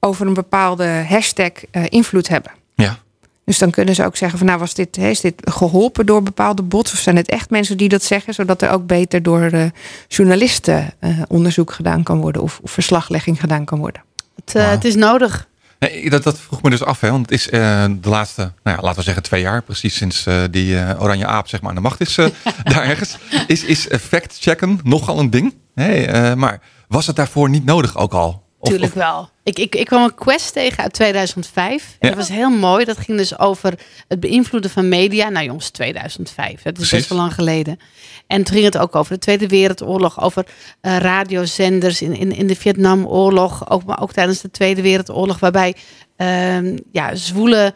over een bepaalde hashtag eh, invloed hebben. ja. Dus dan kunnen ze ook zeggen van nou was dit, is dit geholpen door bepaalde bots of zijn het echt mensen die dat zeggen, zodat er ook beter door eh, journalisten eh, onderzoek gedaan kan worden of, of verslaglegging gedaan kan worden. Het, eh, het is nodig. Nee, dat, dat vroeg me dus af, hè? want het is eh, de laatste, nou ja, laten we zeggen twee jaar, precies sinds eh, die eh, oranje aap zeg maar aan de macht is, daar ergens, is, is fact-checken nogal een ding. Hey, maar was het daarvoor niet nodig ook al? Tuurlijk of- wel. Ik, ik, ik kwam een quest tegen uit 2005. En Ja. dat was heel mooi. Dat ging dus over het beïnvloeden van media. Nou jongens, 2005. Dat is Precies. best wel lang geleden. En toen ging het ook over de Tweede Wereldoorlog. Over eh, radiozenders in, in, in de Vietnamoorlog. Ook, maar ook tijdens de Tweede Wereldoorlog. Waarbij ehm, ja, zwoele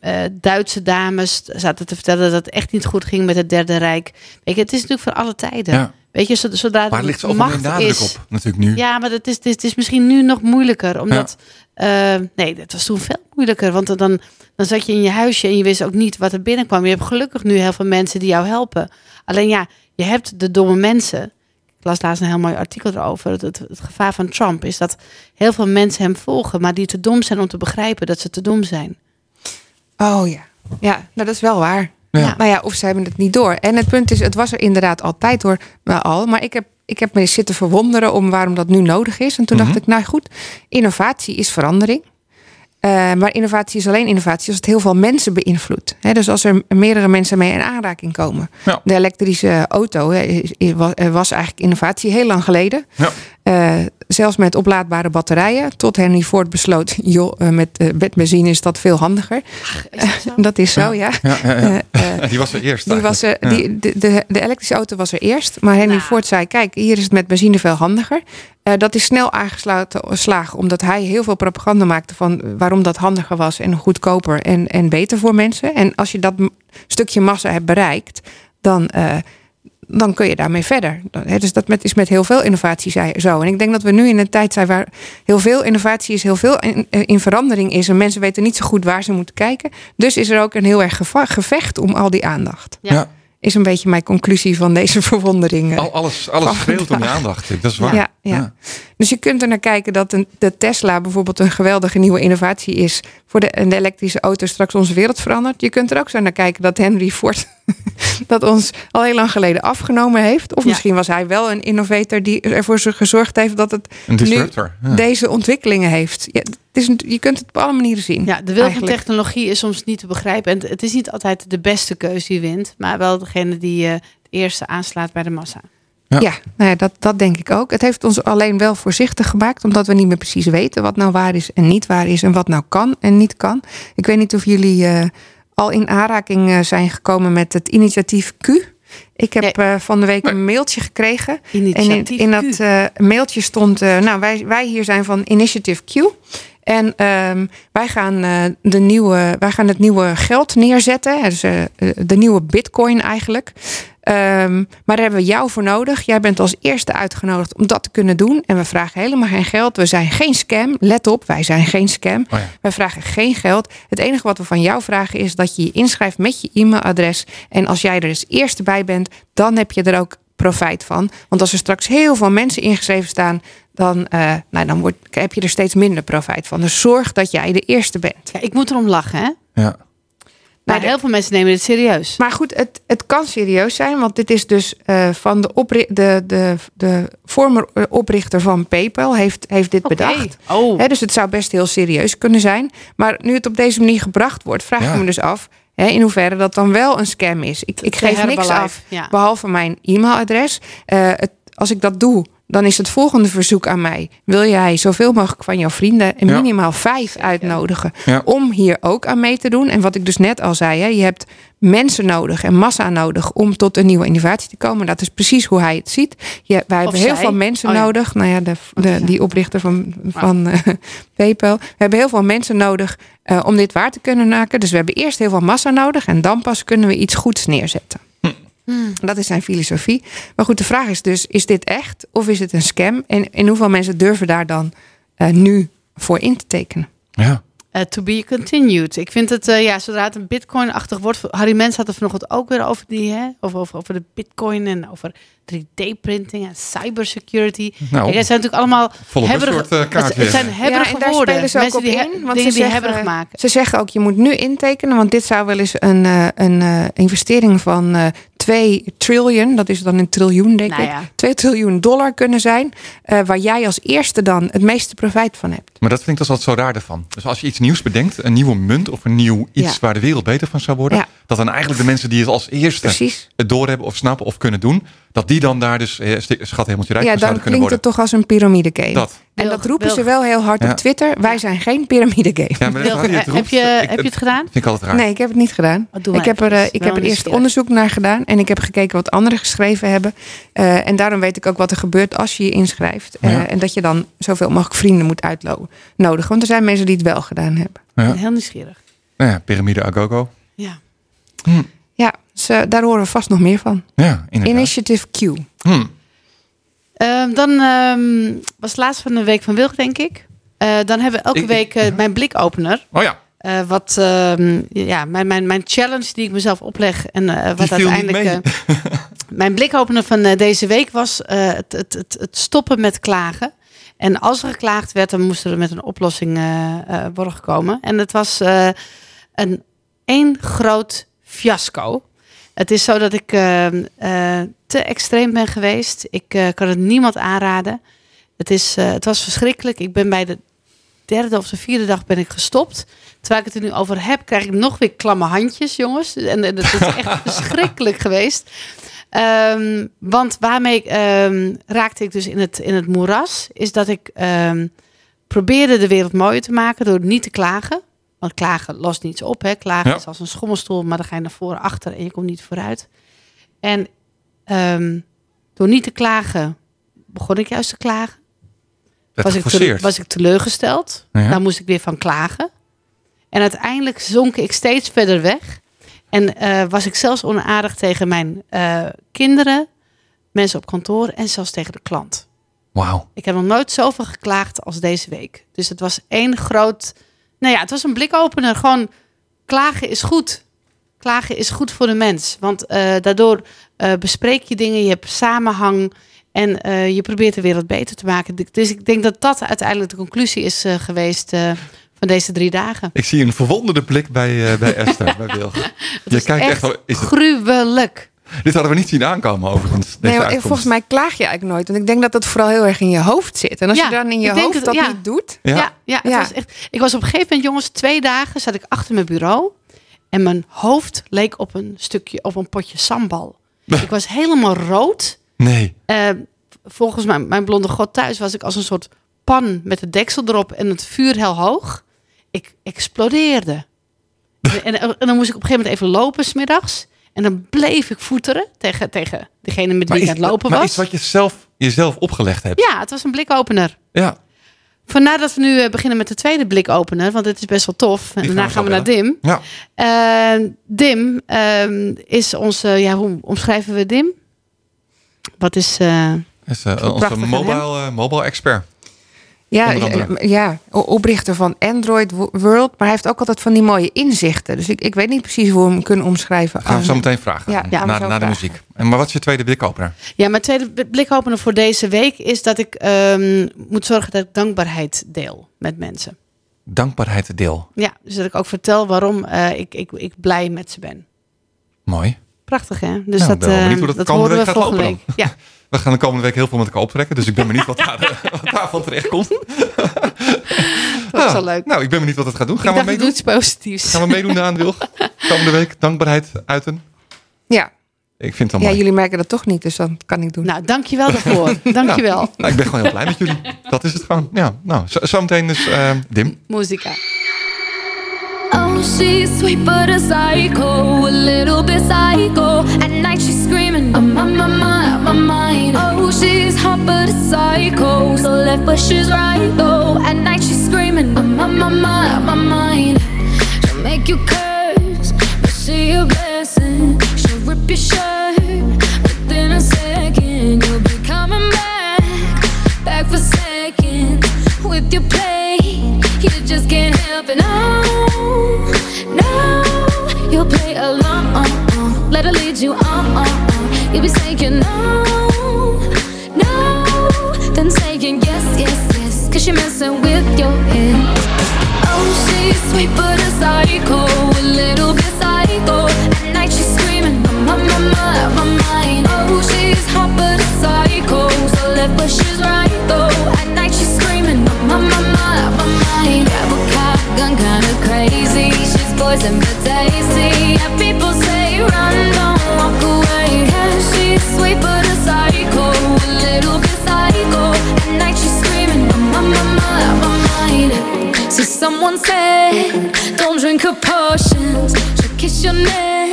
eh, Duitse dames zaten te vertellen dat het echt niet goed ging met het Derde Rijk. Weet je, het is natuurlijk voor alle tijden. Ja. Weet je, zod- zodra Maar de ligt meer macht nadruk is, op, natuurlijk nu. ja, maar het is, het, is, het is misschien nu nog moeilijker. Omdat, eh, nee, dat was toen veel moeilijker. Want dan, dan zat je in je huisje en je wist ook niet wat er binnenkwam. Je hebt gelukkig nu heel veel mensen die jou helpen. Alleen ja, je hebt de domme mensen. Ik las laatst een heel mooi artikel erover. Het, het, het gevaar van Trump is dat heel veel mensen hem volgen... maar die te dom zijn om te begrijpen dat ze te dom zijn. Oh ja, ja nou, dat is wel waar. Ja. Nou ja, of ze hebben het niet door. En het punt is, het was er inderdaad altijd hoor, maar al. Maar ik heb, ik heb me zitten verwonderen om waarom dat nu nodig is. En toen Mhm. dacht ik, nou goed, innovatie is verandering. Eh, maar innovatie is alleen innovatie als het heel veel mensen beïnvloedt. Dus als er meerdere mensen mee in aanraking komen. Ja. De elektrische auto was, was eigenlijk innovatie heel lang geleden. Ja. Eh, zelfs met oplaadbare batterijen. Tot Henry Ford besloot, joh, eh, met, eh, met benzine is dat veel handiger. Is dat zo? Dat is zo, ja. Ja, ja, ja. Eh, eh, Die was er eerst. die was er, eigenlijk. Die, de, de, de elektrische auto was er eerst. Maar Henry Nou. Ford zei: Kijk, hier is het met benzine veel handiger. Eh, dat is snel aangeslagen, omdat hij heel veel propaganda maakte van waarom dat handiger was en goedkoper en, en beter voor mensen. En als je dat stukje massa hebt bereikt, dan, eh, dan kun je daarmee verder. Dus dat met, is met heel veel innovatie zo. En ik denk dat we nu in een tijd zijn waar heel veel innovatie is, heel veel in, eh, in verandering is. En mensen weten niet zo goed waar ze moeten kijken. Dus is er ook een heel erg gevecht om al die aandacht. Ja. Ja. Is een beetje mijn conclusie van deze verwondering. Al, alles alles schreeuwt om je vandaag. aandacht. Dat is waar. Ja, ja. Dus je kunt er naar kijken dat een, de Tesla bijvoorbeeld een geweldige nieuwe innovatie is voor de, elektrische auto straks onze wereld verandert. Je kunt er ook zo naar kijken dat Henry Ford dat ons al heel lang geleden afgenomen heeft. Of Ja. misschien was hij wel een innovator die ervoor zo- gezorgd heeft dat het Een nu. Ja. deze ontwikkelingen heeft. Ja, het is, een- je kunt het op alle manieren zien. Ja, de wil van technologie is soms niet te begrijpen. En het is niet altijd de beste keuze die wint, maar wel degene die eh, het eerste aanslaat bij de massa. Ja. Ja, nou ja, dat, dat denk ik ook. Het heeft ons alleen wel voorzichtig gemaakt, omdat we niet meer precies weten wat nou waar is en niet waar is en wat nou kan en niet kan. Ik weet niet of jullie eh, al in aanraking eh, zijn gekomen met het initiatief Q. Ik heb Nee. eh, van de week een mailtje gekregen. En in, Initiatief in Q. dat eh, mailtje stond, eh, nou wij, wij hier zijn van Initiative Q. En ehm, wij, gaan, eh, de nieuwe, wij gaan het nieuwe geld neerzetten. Dus, de nieuwe bitcoin eigenlijk. Ehm, maar daar hebben we jou voor nodig. Jij bent als eerste uitgenodigd om dat te kunnen doen. En we vragen helemaal geen geld. We zijn geen scam. Let op, wij zijn geen scam. Oh ja. Wij vragen geen geld. Het enige wat we van jou vragen is dat je je inschrijft met je e-mailadres. En als jij er als eerste bij bent, dan heb je er ook profijt van. Want als er straks heel veel mensen ingeschreven staan, dan, eh, nou, dan wordt, heb je er steeds minder profijt van. Dus zorg dat jij de eerste bent. Ja, ik moet erom lachen, hè? Ja. Maar heel veel mensen nemen dit serieus. Maar goed, het, het kan serieus zijn, want dit is dus eh, van de, opri- de, de, de former eh, oprichter van PayPal heeft, heeft dit bedacht. Oh, Hè, dus het zou best heel serieus kunnen zijn. Maar nu het op deze manier gebracht wordt, vraag Ja. ik me dus af hè, in hoeverre dat dan wel een scam is. Ik, ik geef niks af, ja. behalve mijn e-mailadres. Eh, het, als ik dat doe, dan is het volgende verzoek aan mij. Wil jij zoveel mogelijk van jouw vrienden en Ja. minimaal vijf uitnodigen Ja. om hier ook aan mee te doen? En wat ik dus net al zei, hè, je hebt mensen nodig en massa nodig om tot een nieuwe innovatie te komen. Dat is precies hoe hij het ziet. Je, wij hebben heel veel mensen Oh ja. nodig. Nou ja, de, de, ja. die oprichter van, van eh, PayPal. We hebben heel veel mensen nodig eh, om dit waar te kunnen maken. Dus we hebben eerst heel veel massa nodig en dan pas kunnen we iets goeds neerzetten. Dat is zijn filosofie. Maar goed, de vraag is dus: is dit echt of is het een scam? En, en hoeveel mensen durven daar dan eh, nu voor in te tekenen? Ja. eh, to be continued. Ik vind het, eh, ja, zodra het een bitcoin-achtig wordt... Harry Mens had er vanochtend ook weer over die, hè? Over, over, over de bitcoin en over 3D-printing en cybersecurity. Nou, het zijn natuurlijk allemaal bussoort, eh, kaart het, het zijn hebberige daar woorden. spelen ze ook Mensen op die, in. Want dingen ze die zeggen, hebberig maken. Ze zeggen ook, je moet nu intekenen, want dit zou wel eens een, eh, een eh, investering van eh 2 triljoen, dat is dan een triljoen denk Nou ik, ja. 2 triljoen dollar kunnen zijn, eh, waar jij als eerste dan het meeste profijt van hebt. Maar dat vind ik dus altijd zo raar ervan. Dus als je iets nieuws bedenkt, een nieuwe munt of een nieuw iets Ja. waar de wereld beter van zou worden, Ja. dat dan eigenlijk de mensen die het als eerste Precies. het doorhebben of snappen of kunnen doen, dat die dan daar dus eh, schat hemeltje rijk Ja, van dan zouden kunnen klinkt het worden. toch als een piramidegame. Dat. En dat roepen ze wel heel hard Ja. op Twitter. Wij zijn geen piramidegame. Ja, maar eh, heb, je, Ik- heb je het gedaan? vind ik altijd raar. Nee, ik heb het niet gedaan. Doe maar ik heb er, eh, Ik heb er eerst onderzoek naar gedaan. En ik heb gekeken wat anderen geschreven hebben. Eh, en daarom weet ik ook wat er gebeurt als je je inschrijft. Eh, Ja. En dat je dan zoveel mogelijk vrienden moet uitnodigen. Want er zijn mensen die het wel gedaan hebben. Ja. heel nieuwsgierig. Nou ja, piramide Agogo. Ja. Ja, dus, eh, daar horen we vast nog meer van. Ja, inderdaad. Initiative Q. Hm. Ehm, dan ehm, was het laatst van de week van Wilg, denk ik. Eh, dan hebben we elke Ik- week eh, mijn blikopener. Oh ja, Eh, wat, ehm, ja, mijn, mijn, mijn challenge die ik mezelf opleg. En eh, wat die viel niet uiteindelijk. mijn blikopener van deze week was eh, het, het, het, het stoppen met klagen. En als er geklaagd werd, dan moest er met een oplossing eh, eh, worden gekomen. En het was eh, een één groot fiasco. Het is zo dat ik eh, eh, te extreem ben geweest. Ik kan het niemand aanraden. Het, is, het was verschrikkelijk. Ik ben bij de derde of de vierde dag ben ik gestopt. Terwijl ik het er nu over heb, krijg ik nog weer klamme handjes, jongens. En, en het is echt verschrikkelijk geweest. Ehm, want waarmee ehm, raakte ik dus in het, in het moeras, is dat ik ehm, probeerde de wereld mooier te maken door niet te klagen. Want klagen lost niets op. Hè? Klagen Ja. is als een schommelstoel, maar dan ga je naar voren, achter en je komt niet vooruit. En door niet te klagen, begon ik juist te klagen. Was ik, te- was ik teleurgesteld. Ja. Daar moest ik weer van klagen. En uiteindelijk zonk ik steeds verder weg. En eh, was ik zelfs onaardig tegen mijn eh, kinderen, mensen op kantoor en zelfs tegen de klant. Wauw. Ik heb nog nooit zoveel geklaagd als deze week. Dus het was één groot. Nou ja, het was een blikopener. Gewoon klagen is goed. Klagen is goed voor de mens. Want eh, daardoor bespreek je dingen, je hebt samenhang. En je probeert de wereld beter te maken. Dus ik denk dat dat uiteindelijk de conclusie is geweest van deze drie dagen. Ik zie een verwonderde blik bij, eh, bij Esther, bij Wilg. Het Je kijkt echt, echt wel, is het, gruwelijk. dit hadden we niet zien aankomen overigens. Deze Nee, maar volgens mij klaag je eigenlijk nooit. Want ik denk dat het vooral heel erg in je hoofd zit. En als Ja, je dan in je hoofd het- dat ja. niet doet. Ja. Ja, ja, het Ja. Was echt, ik was op een gegeven moment, jongens, twee dagen zat ik achter mijn bureau. En mijn hoofd leek op een stukje, op een potje sambal. ik was helemaal rood. Nee. Eh, volgens mijn, mijn blonde god thuis was ik als een soort pan met de deksel erop en het vuur heel hoog. Ik explodeerde. en, en, dan moest ik op een gegeven moment even lopen smiddags. En dan bleef ik voeteren tegen, tegen degene met wie ik aan het lopen maar was. iets wat je zelf, jezelf opgelegd hebt. Ja, het was een blikopener. Ja. Vandaar dat we nu eh, beginnen met de tweede blikopener, want dit is best wel tof. En daarna gaan we naar Dim. Ja. Eh, Dim ehm, is onze, ja, hoe omschrijven we Dim? Wat is, eh, is onze mobile, mobile expert. Ja, ja, oprichter van Android Wo- World. Maar hij heeft ook altijd van die mooie inzichten. Dus ik, ik weet niet precies hoe we hem kunnen omschrijven. Gaan we zo meteen vragen. Ja, gaan we na, zo na de muziek. En, maar wat is je tweede blikopener? ja, mijn tweede blikopener voor deze week is dat ik ehm, moet zorgen dat ik dankbaarheid deel met mensen. Dankbaarheid deel. Ja, dus dat ik ook vertel waarom eh, ik, ik, ik blij met ze ben. Mooi. Prachtig, hè? Dus Nou, dat, ben wel eh, benieuwd hoe dat dat komende horen we week gaat volgende lopen week. Ja, We gaan de komende week heel veel met elkaar optrekken. Dus ik ben benieuwd wat, daar, wat daarvan terecht komt. dat is wel leuk. Nou, ik ben benieuwd wat het gaat doen. ik Gaan we dacht, ik doe meedoen? iets positiefs. Gaan we meedoen aan Wilg? Komende week dankbaarheid uiten. Ja, Ik vind het ja, mooi. jullie merken dat toch niet, dus dat kan ik doen. Nou, dankjewel daarvoor. Dankjewel. Nou, ik ben gewoon heel blij met jullie. Dat is het gewoon. Ja, nou, zo, zometeen dus eh, Dim. Muzika. Oh, she's sweet but a psycho, a little bit psycho. At night she's screaming, I'm on my mind, my mind. Oh, she's hot but a psycho, so left but she's right though. At night she's screaming, I'm on my mind, my mind. She'll make you curse, but she a blessing. She'll rip your shirt but within a second. You'll be coming back, back for seconds with your play. You just can't help it. No, You on. You'll be saying no, no, then saying yes, yes, yes. Cause you're messing with your head. Oh, she's sweet but a psycho, a little bit psycho. At night she's screaming, my, my, my, my mind. Oh, she's hot but a psycho, so left but she's right though. At night she's screaming, my, my, my, my mind. Grab a cop gun, kinda crazy. She's poison but tasty. Don't drink her potions. She'll kiss your neck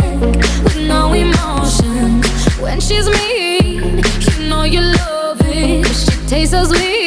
with no emotion. When she's mean, you know you love it. 'cause she tastes so sweet.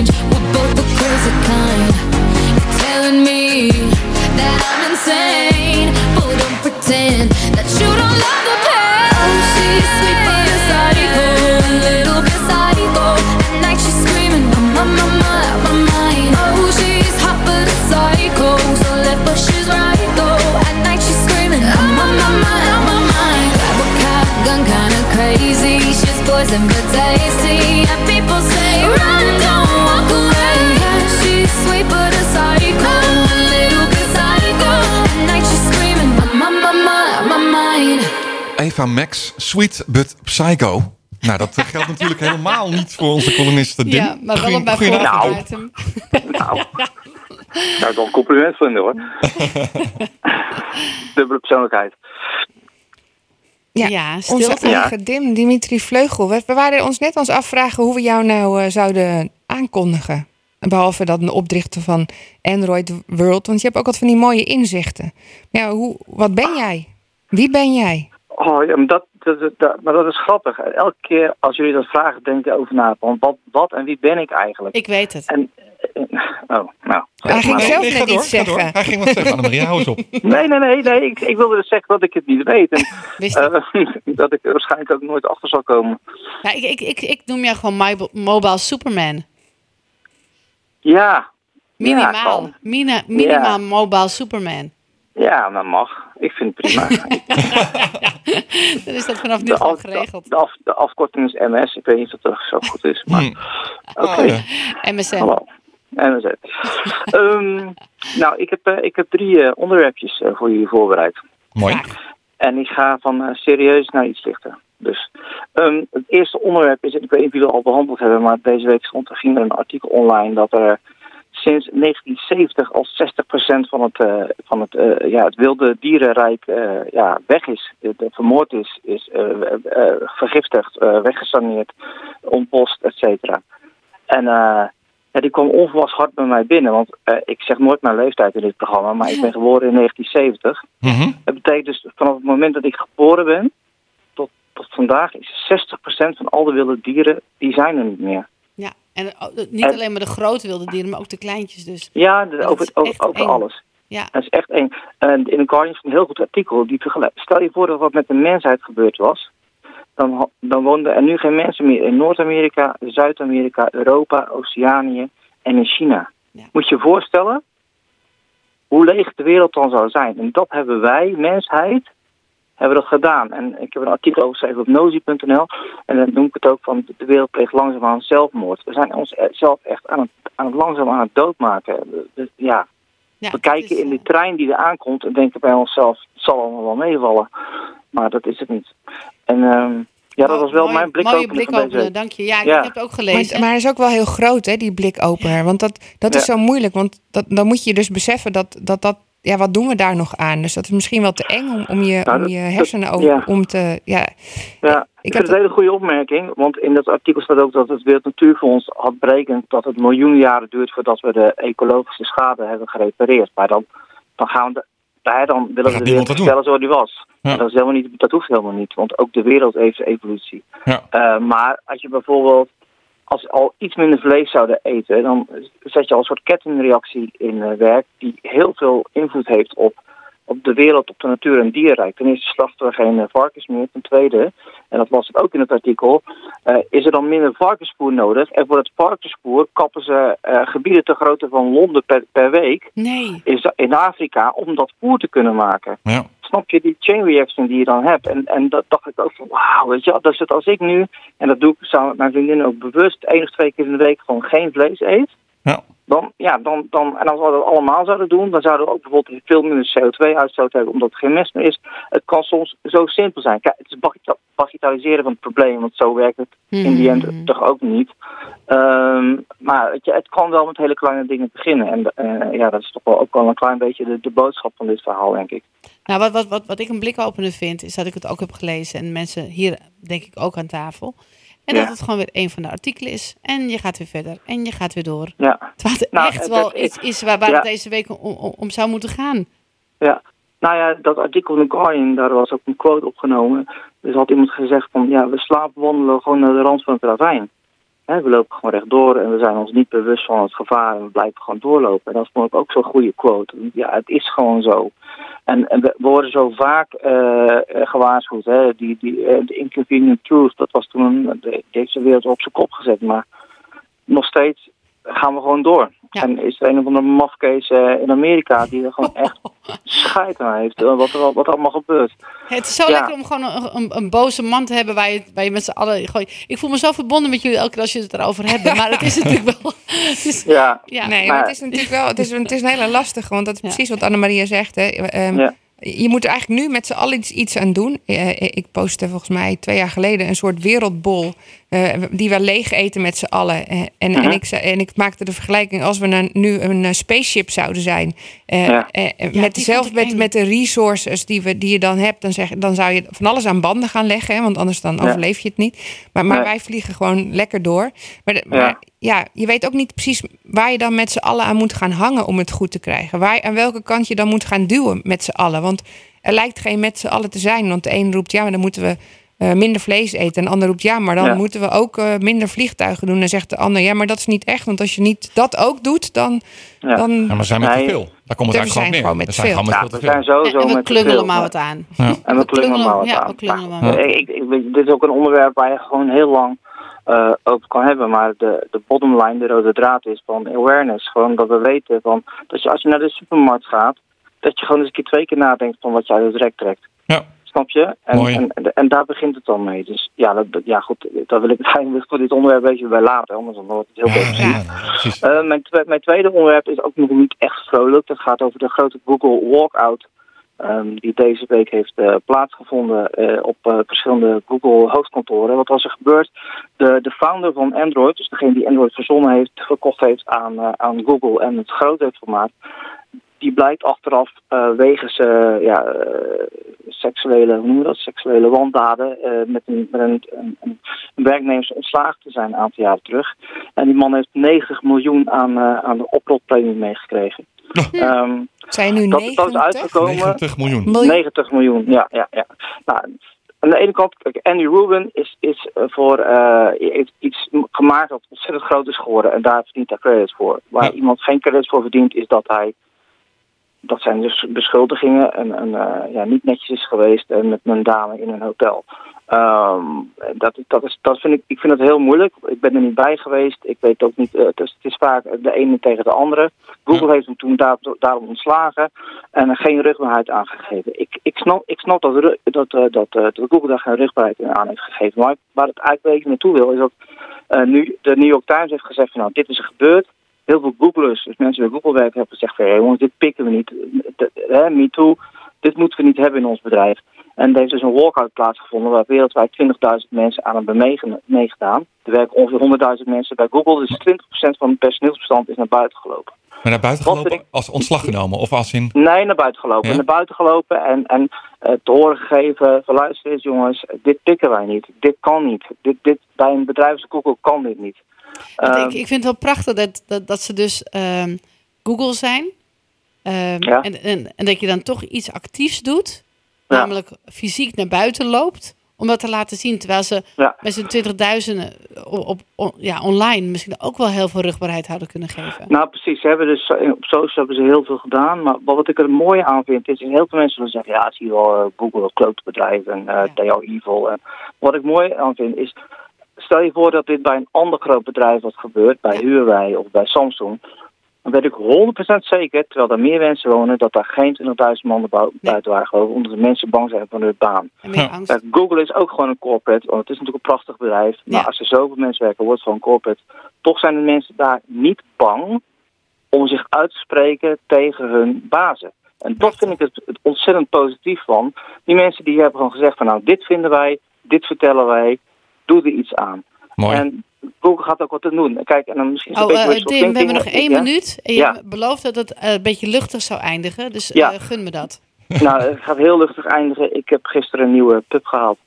She's poison but tasty. And people say, run, don't walk away. Yeah, she's sweet but a psycho, a little bit psycho. At night she's screaming, my, my, my, my mind. Eva Max, Sweet but Psycho. Nou, dat geldt natuurlijk helemaal niet voor onze columniste Dim. Ja, maar wel een bijvoorbeeld Nou. item. Nou, daar is wel een compliment van hoor. Dubbele persoonlijkheid. Ja, Ja, Onze eigen Dim, Dimitri Vleugel. We, we waren ons net ons afvragen hoe we jou nou eh, zouden aankondigen. Behalve dat een opdrichter van Android World. Want je hebt ook wat van die mooie inzichten. Ja, hoe, wat ben jij? Wie ben jij? Oh ja, maar dat, dat, dat- maar dat is grappig. Elke keer als jullie dat vragen, denk ik over na. Want wat, wat en wie ben ik eigenlijk? Ik weet het. En, eh, oh, nou. Hij ging maar. zelf Nee, net iets zeggen. Hij ging wat zeggen, Annemarie, hou eens op. Nee, nee, nee. nee. Ik, ik wilde dus zeggen dat ik het niet weet. En eh, dat ik er waarschijnlijk ook nooit achter zal komen. Ja, ik, ik, ik, ik noem jou gewoon my, Mobile Superman. Ja, Minimaal. Mina, minimaal Ja. mobile Superman. Ja, dat mag. Ik vind het prima. Dan is dat vanaf nu af, geregeld. de, af, de afkorting is MS. Ik weet niet of dat zo goed is. Maar Hm. oké. Oh, ja. MSN. Hallo. MSZ. Ehm, nou, ik heb, eh, ik heb drie eh, onderwerpjes eh, voor jullie voorbereid. Mooi. En ik ga van eh, serieus naar iets lichter. Dus ehm, het eerste onderwerp is, ik weet niet of jullie het al behandeld hebben, maar deze week stond er, ging er een artikel online dat er sinds 1970 al 60% van het, eh, van het, eh, ja, het wilde dierenrijk eh, ja, weg is. De, de vermoord is, is vergiftigd, eh, weggesaneerd, ontpost, et cetera. En eh, ja, die kwam onverwachts hard bij mij binnen, want eh, ik zeg nooit mijn leeftijd in dit programma, maar ik ben geboren in 1970. Mhm. Dat betekent dus vanaf het moment dat ik geboren ben tot, tot vandaag is 60% van al de wilde dieren, die zijn er niet meer. En eh, niet En- alleen maar de grote wilde dieren, maar ook de kleintjes dus. Ja, de- over, over, over alles. Ja. Dat is echt eng. En in de Guardian is een heel goed artikel. Die vergelijkt. Stel je voor dat wat met de mensheid gebeurd was. Dan, dan woonden er nu geen mensen meer in Noord-Amerika, Zuid-Amerika, Europa, Oceanië en in China. Ja. Moet je je voorstellen hoe leeg de wereld dan zou zijn. En dat hebben wij, mensheid, hebben dat gedaan. En ik heb een artikel over geschreven op nozi.nl. En dan noem ik het ook van de wereld pleegt langzaamaan zelfmoord. We zijn onszelf echt aan het, aan het langzaam aan het doodmaken. Dus, ja, Ja, we kijken is, in die eh, trein die er aankomt en denken bij onszelf, het zal allemaal wel meevallen. Maar dat is het niet. En ehm, ja, dat was wel mooie- mijn blik Mooie dank je. Ja, ik heb het ook Maar, gelezen. maar hij is ook wel heel groot, hè, die blikopener. Want dat, dat is Ja. zo moeilijk. Want dat, dan moet je dus beseffen dat, dat dat... Ja, wat doen we daar nog aan? Dus dat is misschien wel te eng om, om, je, Nou, om je dat- hersenen ook ja. om te... Ja, Ja, Ik ik heb vind het een hele goede opmerking, want in dat artikel staat ook dat het Wereld Natuurfonds had berekend dat het miljoenen jaren duurt voordat we de ecologische schade hebben gerepareerd. Maar dan, dan gaan we de- daar dan willen we de wereld stellen zoals die was. Ja. En dat, is helemaal niet, dat hoeft helemaal niet, want ook de wereld heeft evolutie. Ja. Eh, maar als je bijvoorbeeld als al iets minder vlees zouden eten, dan zet je al een soort kettingreactie in eh, werk die heel veel invloed heeft op, op de wereld, op de natuur en dierenrijk. Ten eerste slachten we geen eh, varkens meer. Ten tweede, en dat was het ook in het artikel, eh, is er dan minder varkenspoer nodig. En voor het varkenspoer kappen ze eh, gebieden te grootte van Londen per, per week Nee. is dat in Afrika om dat poer te kunnen maken. Ja. Snap je die chain reaction die je dan hebt? En, en dat dacht ik ook van, wauw, weet je wel, dus dat als ik nu, en dat doe ik samen met mijn vriendin ook bewust, één of twee keer in de week gewoon geen vlees eet, Ja. Dan, ja, dan, dan, en als we dat allemaal zouden doen, dan zouden we ook bijvoorbeeld veel minder CO2-uitstoot hebben, omdat er geen mest meer is. Het kan soms zo simpel zijn. Kijk, het is bagitaliseren van het probleem, want zo werkt het in die Mhm. end toch ook niet. Ehm, maar je, het kan wel met hele kleine dingen beginnen. En eh, ja, dat is toch wel ook wel een klein beetje de, de boodschap van dit verhaal, denk ik. Nou, wat, wat, wat, wat ik een blikopener vind, is dat ik het ook heb gelezen. En mensen hier, denk ik, ook aan tafel. En Ja. dat het gewoon weer een van de artikelen is. En je gaat weer verder. En je gaat weer door. Ja, Terwijl het Nou, echt het- wel iets is waar, waar ja. het deze week om, om, om zou moeten gaan. ja. Nou ja, dat artikel in The Guardian, daar was ook een quote opgenomen. Dus had iemand gezegd van, ja, we slaapwandelen gewoon naar de rand van het ravijn. We lopen gewoon rechtdoor en we zijn ons niet bewust van het gevaar en we blijven gewoon doorlopen. En dat vond ik ook zo'n goede quote. Ja, het is gewoon zo. En, we worden zo vaak eh, eh, gewaarschuwd. Hè? Die, die, eh, de inconvenient truth, dat was toen deze wereld op zijn kop gezet. Maar nog steeds gaan we gewoon door. Ja. En is er een of andere mafkees eh, in Amerika die er gewoon echt scheid aan heeft. eh, wat er wat er allemaal gebeurt. Het is zo Ja. lekker om gewoon een, een, een boze man te hebben waar je, waar je met z'n allen... Gewoon, ik voel me zo verbonden met jullie elke keer als je het erover hebt. Maar het is natuurlijk wel... Het is, Ja, ja. nee, maar- maar het is natuurlijk wel... Het is, het is een hele lastige, want dat is Ja. precies wat Annemaria zegt. Hè. Ehm, Ja. Je moet er eigenlijk nu met z'n allen iets, iets aan doen. Eh, ik postte volgens mij twee jaar geleden een soort wereldbol. eh, die we leeg eten met z'n allen. Eh, en, Mhm. en, ik, en ik maakte de vergelijking als we nou- nu een eh, spaceship zouden zijn. eh, Ja. eh, eh, die met, dezelfde, met, de resources die, we, die je dan hebt, dan, zeg, dan zou je van alles aan banden gaan leggen. Hè, want anders dan Ja. overleef je het niet. Maar, maar wij vliegen gewoon lekker door. Maar ja, je weet ook niet precies waar je dan met z'n allen aan moet gaan hangen om het goed te krijgen. Waar, aan welke kant je dan moet gaan duwen met z'n allen. Want er lijkt geen met z'n allen te zijn. Want de een roept ja, maar dan moeten we eh, minder vlees eten. En de ander roept ja, maar dan Ja. moeten we ook eh, minder vliegtuigen doen. En zegt de ander ja, maar dat is niet echt. Want als je niet dat ook doet, dan. Ja. dan Ja, maar we zijn met te veel. Daar komt het We eigenlijk gewoon neer. gewoon met we zijn veel. gewoon met Ja, veel we zijn sowieso en we met klungelen veel. maar wat aan. Ja. En we klungelen maar wat ja, aan. we klungelen Maar, maar wat ik, ik, weet- dit is ook een onderwerp waar je gewoon heel lang eh, over kan hebben. Maar de, de bottom line, de rode draad is van awareness. Gewoon dat we weten van, dat je als je naar de supermarkt gaat, dat je gewoon eens een keer twee keer nadenkt van wat je uit het rek trekt. Ja. Snap je? En, en, en, en daar begint het dan mee. Dus ja, dat, ja goed, daar wil ik het eigenlijk voor dit onderwerp een beetje bij laten. Anders dan wordt het heel. Ja, precies. Eh, mijn, mijn tweede onderwerp is ook nog niet echt vrolijk. Dat gaat over de grote Google Walkout. Ehm, die deze week heeft eh, plaatsgevonden eh, op eh, verschillende Google hoofdkantoren. Wat was er gebeurd? De, de founder van Android, dus degene die Android verzonnen heeft, verkocht heeft aan, aan Google en het groot heeft gemaakt. Die blijkt achteraf eh, wegens eh, ja, eh, seksuele, hoe noemen we dat? Seksuele wandaden eh, met, een, met een, een, een werknemers ontslagen te zijn een aantal jaren terug. En die man heeft 90 miljoen aan, aan de oprotpremie meegekregen. Ehm, Zijn nu dat, dat is 90? uitgekomen. 90 miljoen. Miljoen. 90 miljoen, ja, ja, ja. Nou, aan de ene kant, Andy Rubin is, is voor eh, heeft iets gemaakt dat ontzettend groot is geworden en daar verdient hij credits voor. Waar Ja. iemand geen credits voor verdient, is dat hij dat zijn dus beschuldigingen en, en eh, ja, niet netjes is geweest en met een dame in een hotel. Ehm, dat, dat, is, dat vind ik, ik vind het heel moeilijk. Ik ben er niet bij geweest. Ik weet ook niet. eh, het, is, het is vaak de ene tegen de andere. Google heeft hem toen daar, daarom ontslagen en er geen rugbaarheid aangegeven. Ik, ik snap, ik snap dat, dat, eh, dat, dat Google daar geen rugbaarheid aan heeft gegeven. Maar waar het eigenlijk naartoe wil, is dat nu de New York Times heeft gezegd: van, nou, dit is er gebeurd heel veel Googlers, dus mensen bij Google werken, hebben gezegd van hey, jongens, dit pikken we niet. Hè, me too, dit moeten we niet hebben in ons bedrijf. En er heeft dus een walkout plaatsgevonden waar wereldwijd 20.000 mensen aan hebben meege- meegedaan. Er werken ongeveer 100.000 mensen bij Google, dus 20% van het personeelsbestand is naar buiten gelopen. Maar naar buiten gelopen als ontslag genomen? Of als in... Nee, naar buiten gelopen. Ja? Naar buiten gelopen en, en eh, te horen gegeven van luister eens jongens, dit pikken wij niet. Dit kan niet. Dit, dit, bij een bedrijf als Google kan dit niet. Want Ehm, ik, ik vind het wel prachtig dat, dat, dat ze dus ehm, Google zijn. Ehm, Ja. en, en, en dat je dan toch iets actiefs doet. Ja. Namelijk fysiek naar buiten loopt. Om dat te laten zien. Terwijl ze Ja. met z'n 20.000 op, op, on- ja, online misschien ook wel heel veel rugbaarheid hadden kunnen geven. Nou, precies. Ze hebben dus, eh, op social hebben ze heel veel gedaan. Maar wat ik er mooi aan vind, is dat heel veel mensen zullen zeggen... ja, zie je wel, eh, Google, een klote bedrijf en eh they are evil. En wat ik mooi aan vind, is... stel je voor dat dit bij een ander groot bedrijf had gebeurd... bij Huawei of bij Samsung... dan weet ik 100% zeker, terwijl daar meer mensen wonen... dat daar geen 20.000 man buiten waren gelopen... omdat de mensen bang zijn voor hun baan. Ja. Google is ook gewoon een corporate, want het is natuurlijk een prachtig bedrijf. Maar Ja. als er zoveel mensen werken, wordt het gewoon corporate. Toch zijn de mensen daar niet bang om zich uit te spreken tegen hun bazen. En dat vind ik het, het ontzettend positief van. Die mensen die hebben gewoon gezegd van nou, dit vinden wij, dit vertellen wij, doe er iets aan. Mooi. En Google gaat ook wat te doen. Kijk, en dan misschien is het Oh, een eh, beetje wishful Tim, we hebben nog één ja? minuut. En je Ja. hebt beloofd dat het eh, een beetje luchtig zou eindigen. Dus Ja. eh, gun me dat. Nou, het gaat heel luchtig eindigen. Ik heb gisteren een nieuwe pub gehaald.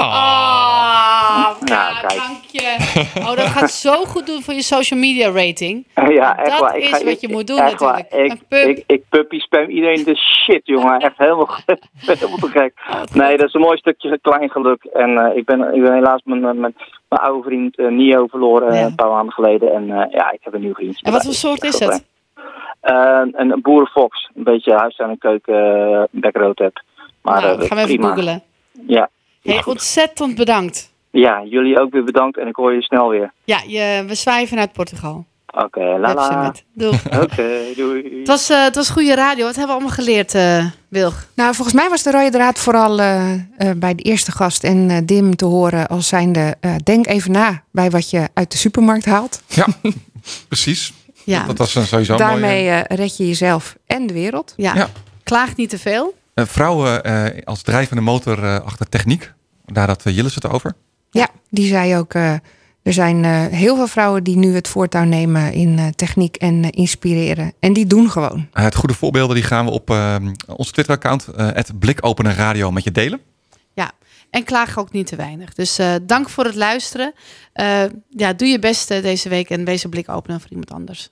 Ja, ja, kijk. dank je. Oh, dat gaat zo goed doen voor je social media rating. Ja, Dat echt waar. Ik is ga- wat ik- je moet doen echt waar. natuurlijk. Ik, Een. Ik, ik puppy spam iedereen de shit, jongen. Echt helemaal, helemaal te gek. Oh, Nee, dat is een mooi stukje klein geluk. En eh, ik, ben, ik ben helaas mijn, mijn, mijn oude vriend eh, Nio verloren eh, Ja. een paar maanden geleden. En eh, ja, ik heb een nieuw vriend. En wat voor soort is het? Eh, een, boerenfox. Een beetje huis aan een keuken backroad heb. Maar nou, eh, gaan we even prima. googelen. Ja. Hey, goed. ontzettend bedankt. ja, jullie ook weer bedankt. En ik hoor je snel weer. Ja, je, we zwaaien vanuit Portugal. Oké, Web lala. Doeg. Oké, doei. Het was, eh, het was goede radio. Wat hebben we allemaal geleerd, eh Wilg? Nou, volgens mij was de rode draad vooral eh, eh, bij de eerste gast en Dim te horen als zijnde... eh, denk even na bij wat je uit de supermarkt haalt. ja, precies. Ja, Dat was een sowieso mooie... Daarmee eh, red je jezelf en de wereld. ja. Ja. klaag niet te veel. Vrouwen eh, als drijvende motor eh, achter techniek. Daar had uh, Jillis het over. Ja, die zei ook... eh, er zijn eh, heel veel vrouwen die nu het voortouw nemen in eh, techniek en eh, inspireren. En die doen gewoon. Uh, het goede voorbeelden die gaan we op uh, onze Twitter-account, uh, het Blikopener Radio, met je delen. Ja, en klaag ook niet te weinig. Dus uh, dank voor het luisteren. Uh, ja, doe je best deze week en wees een blik openen voor iemand anders.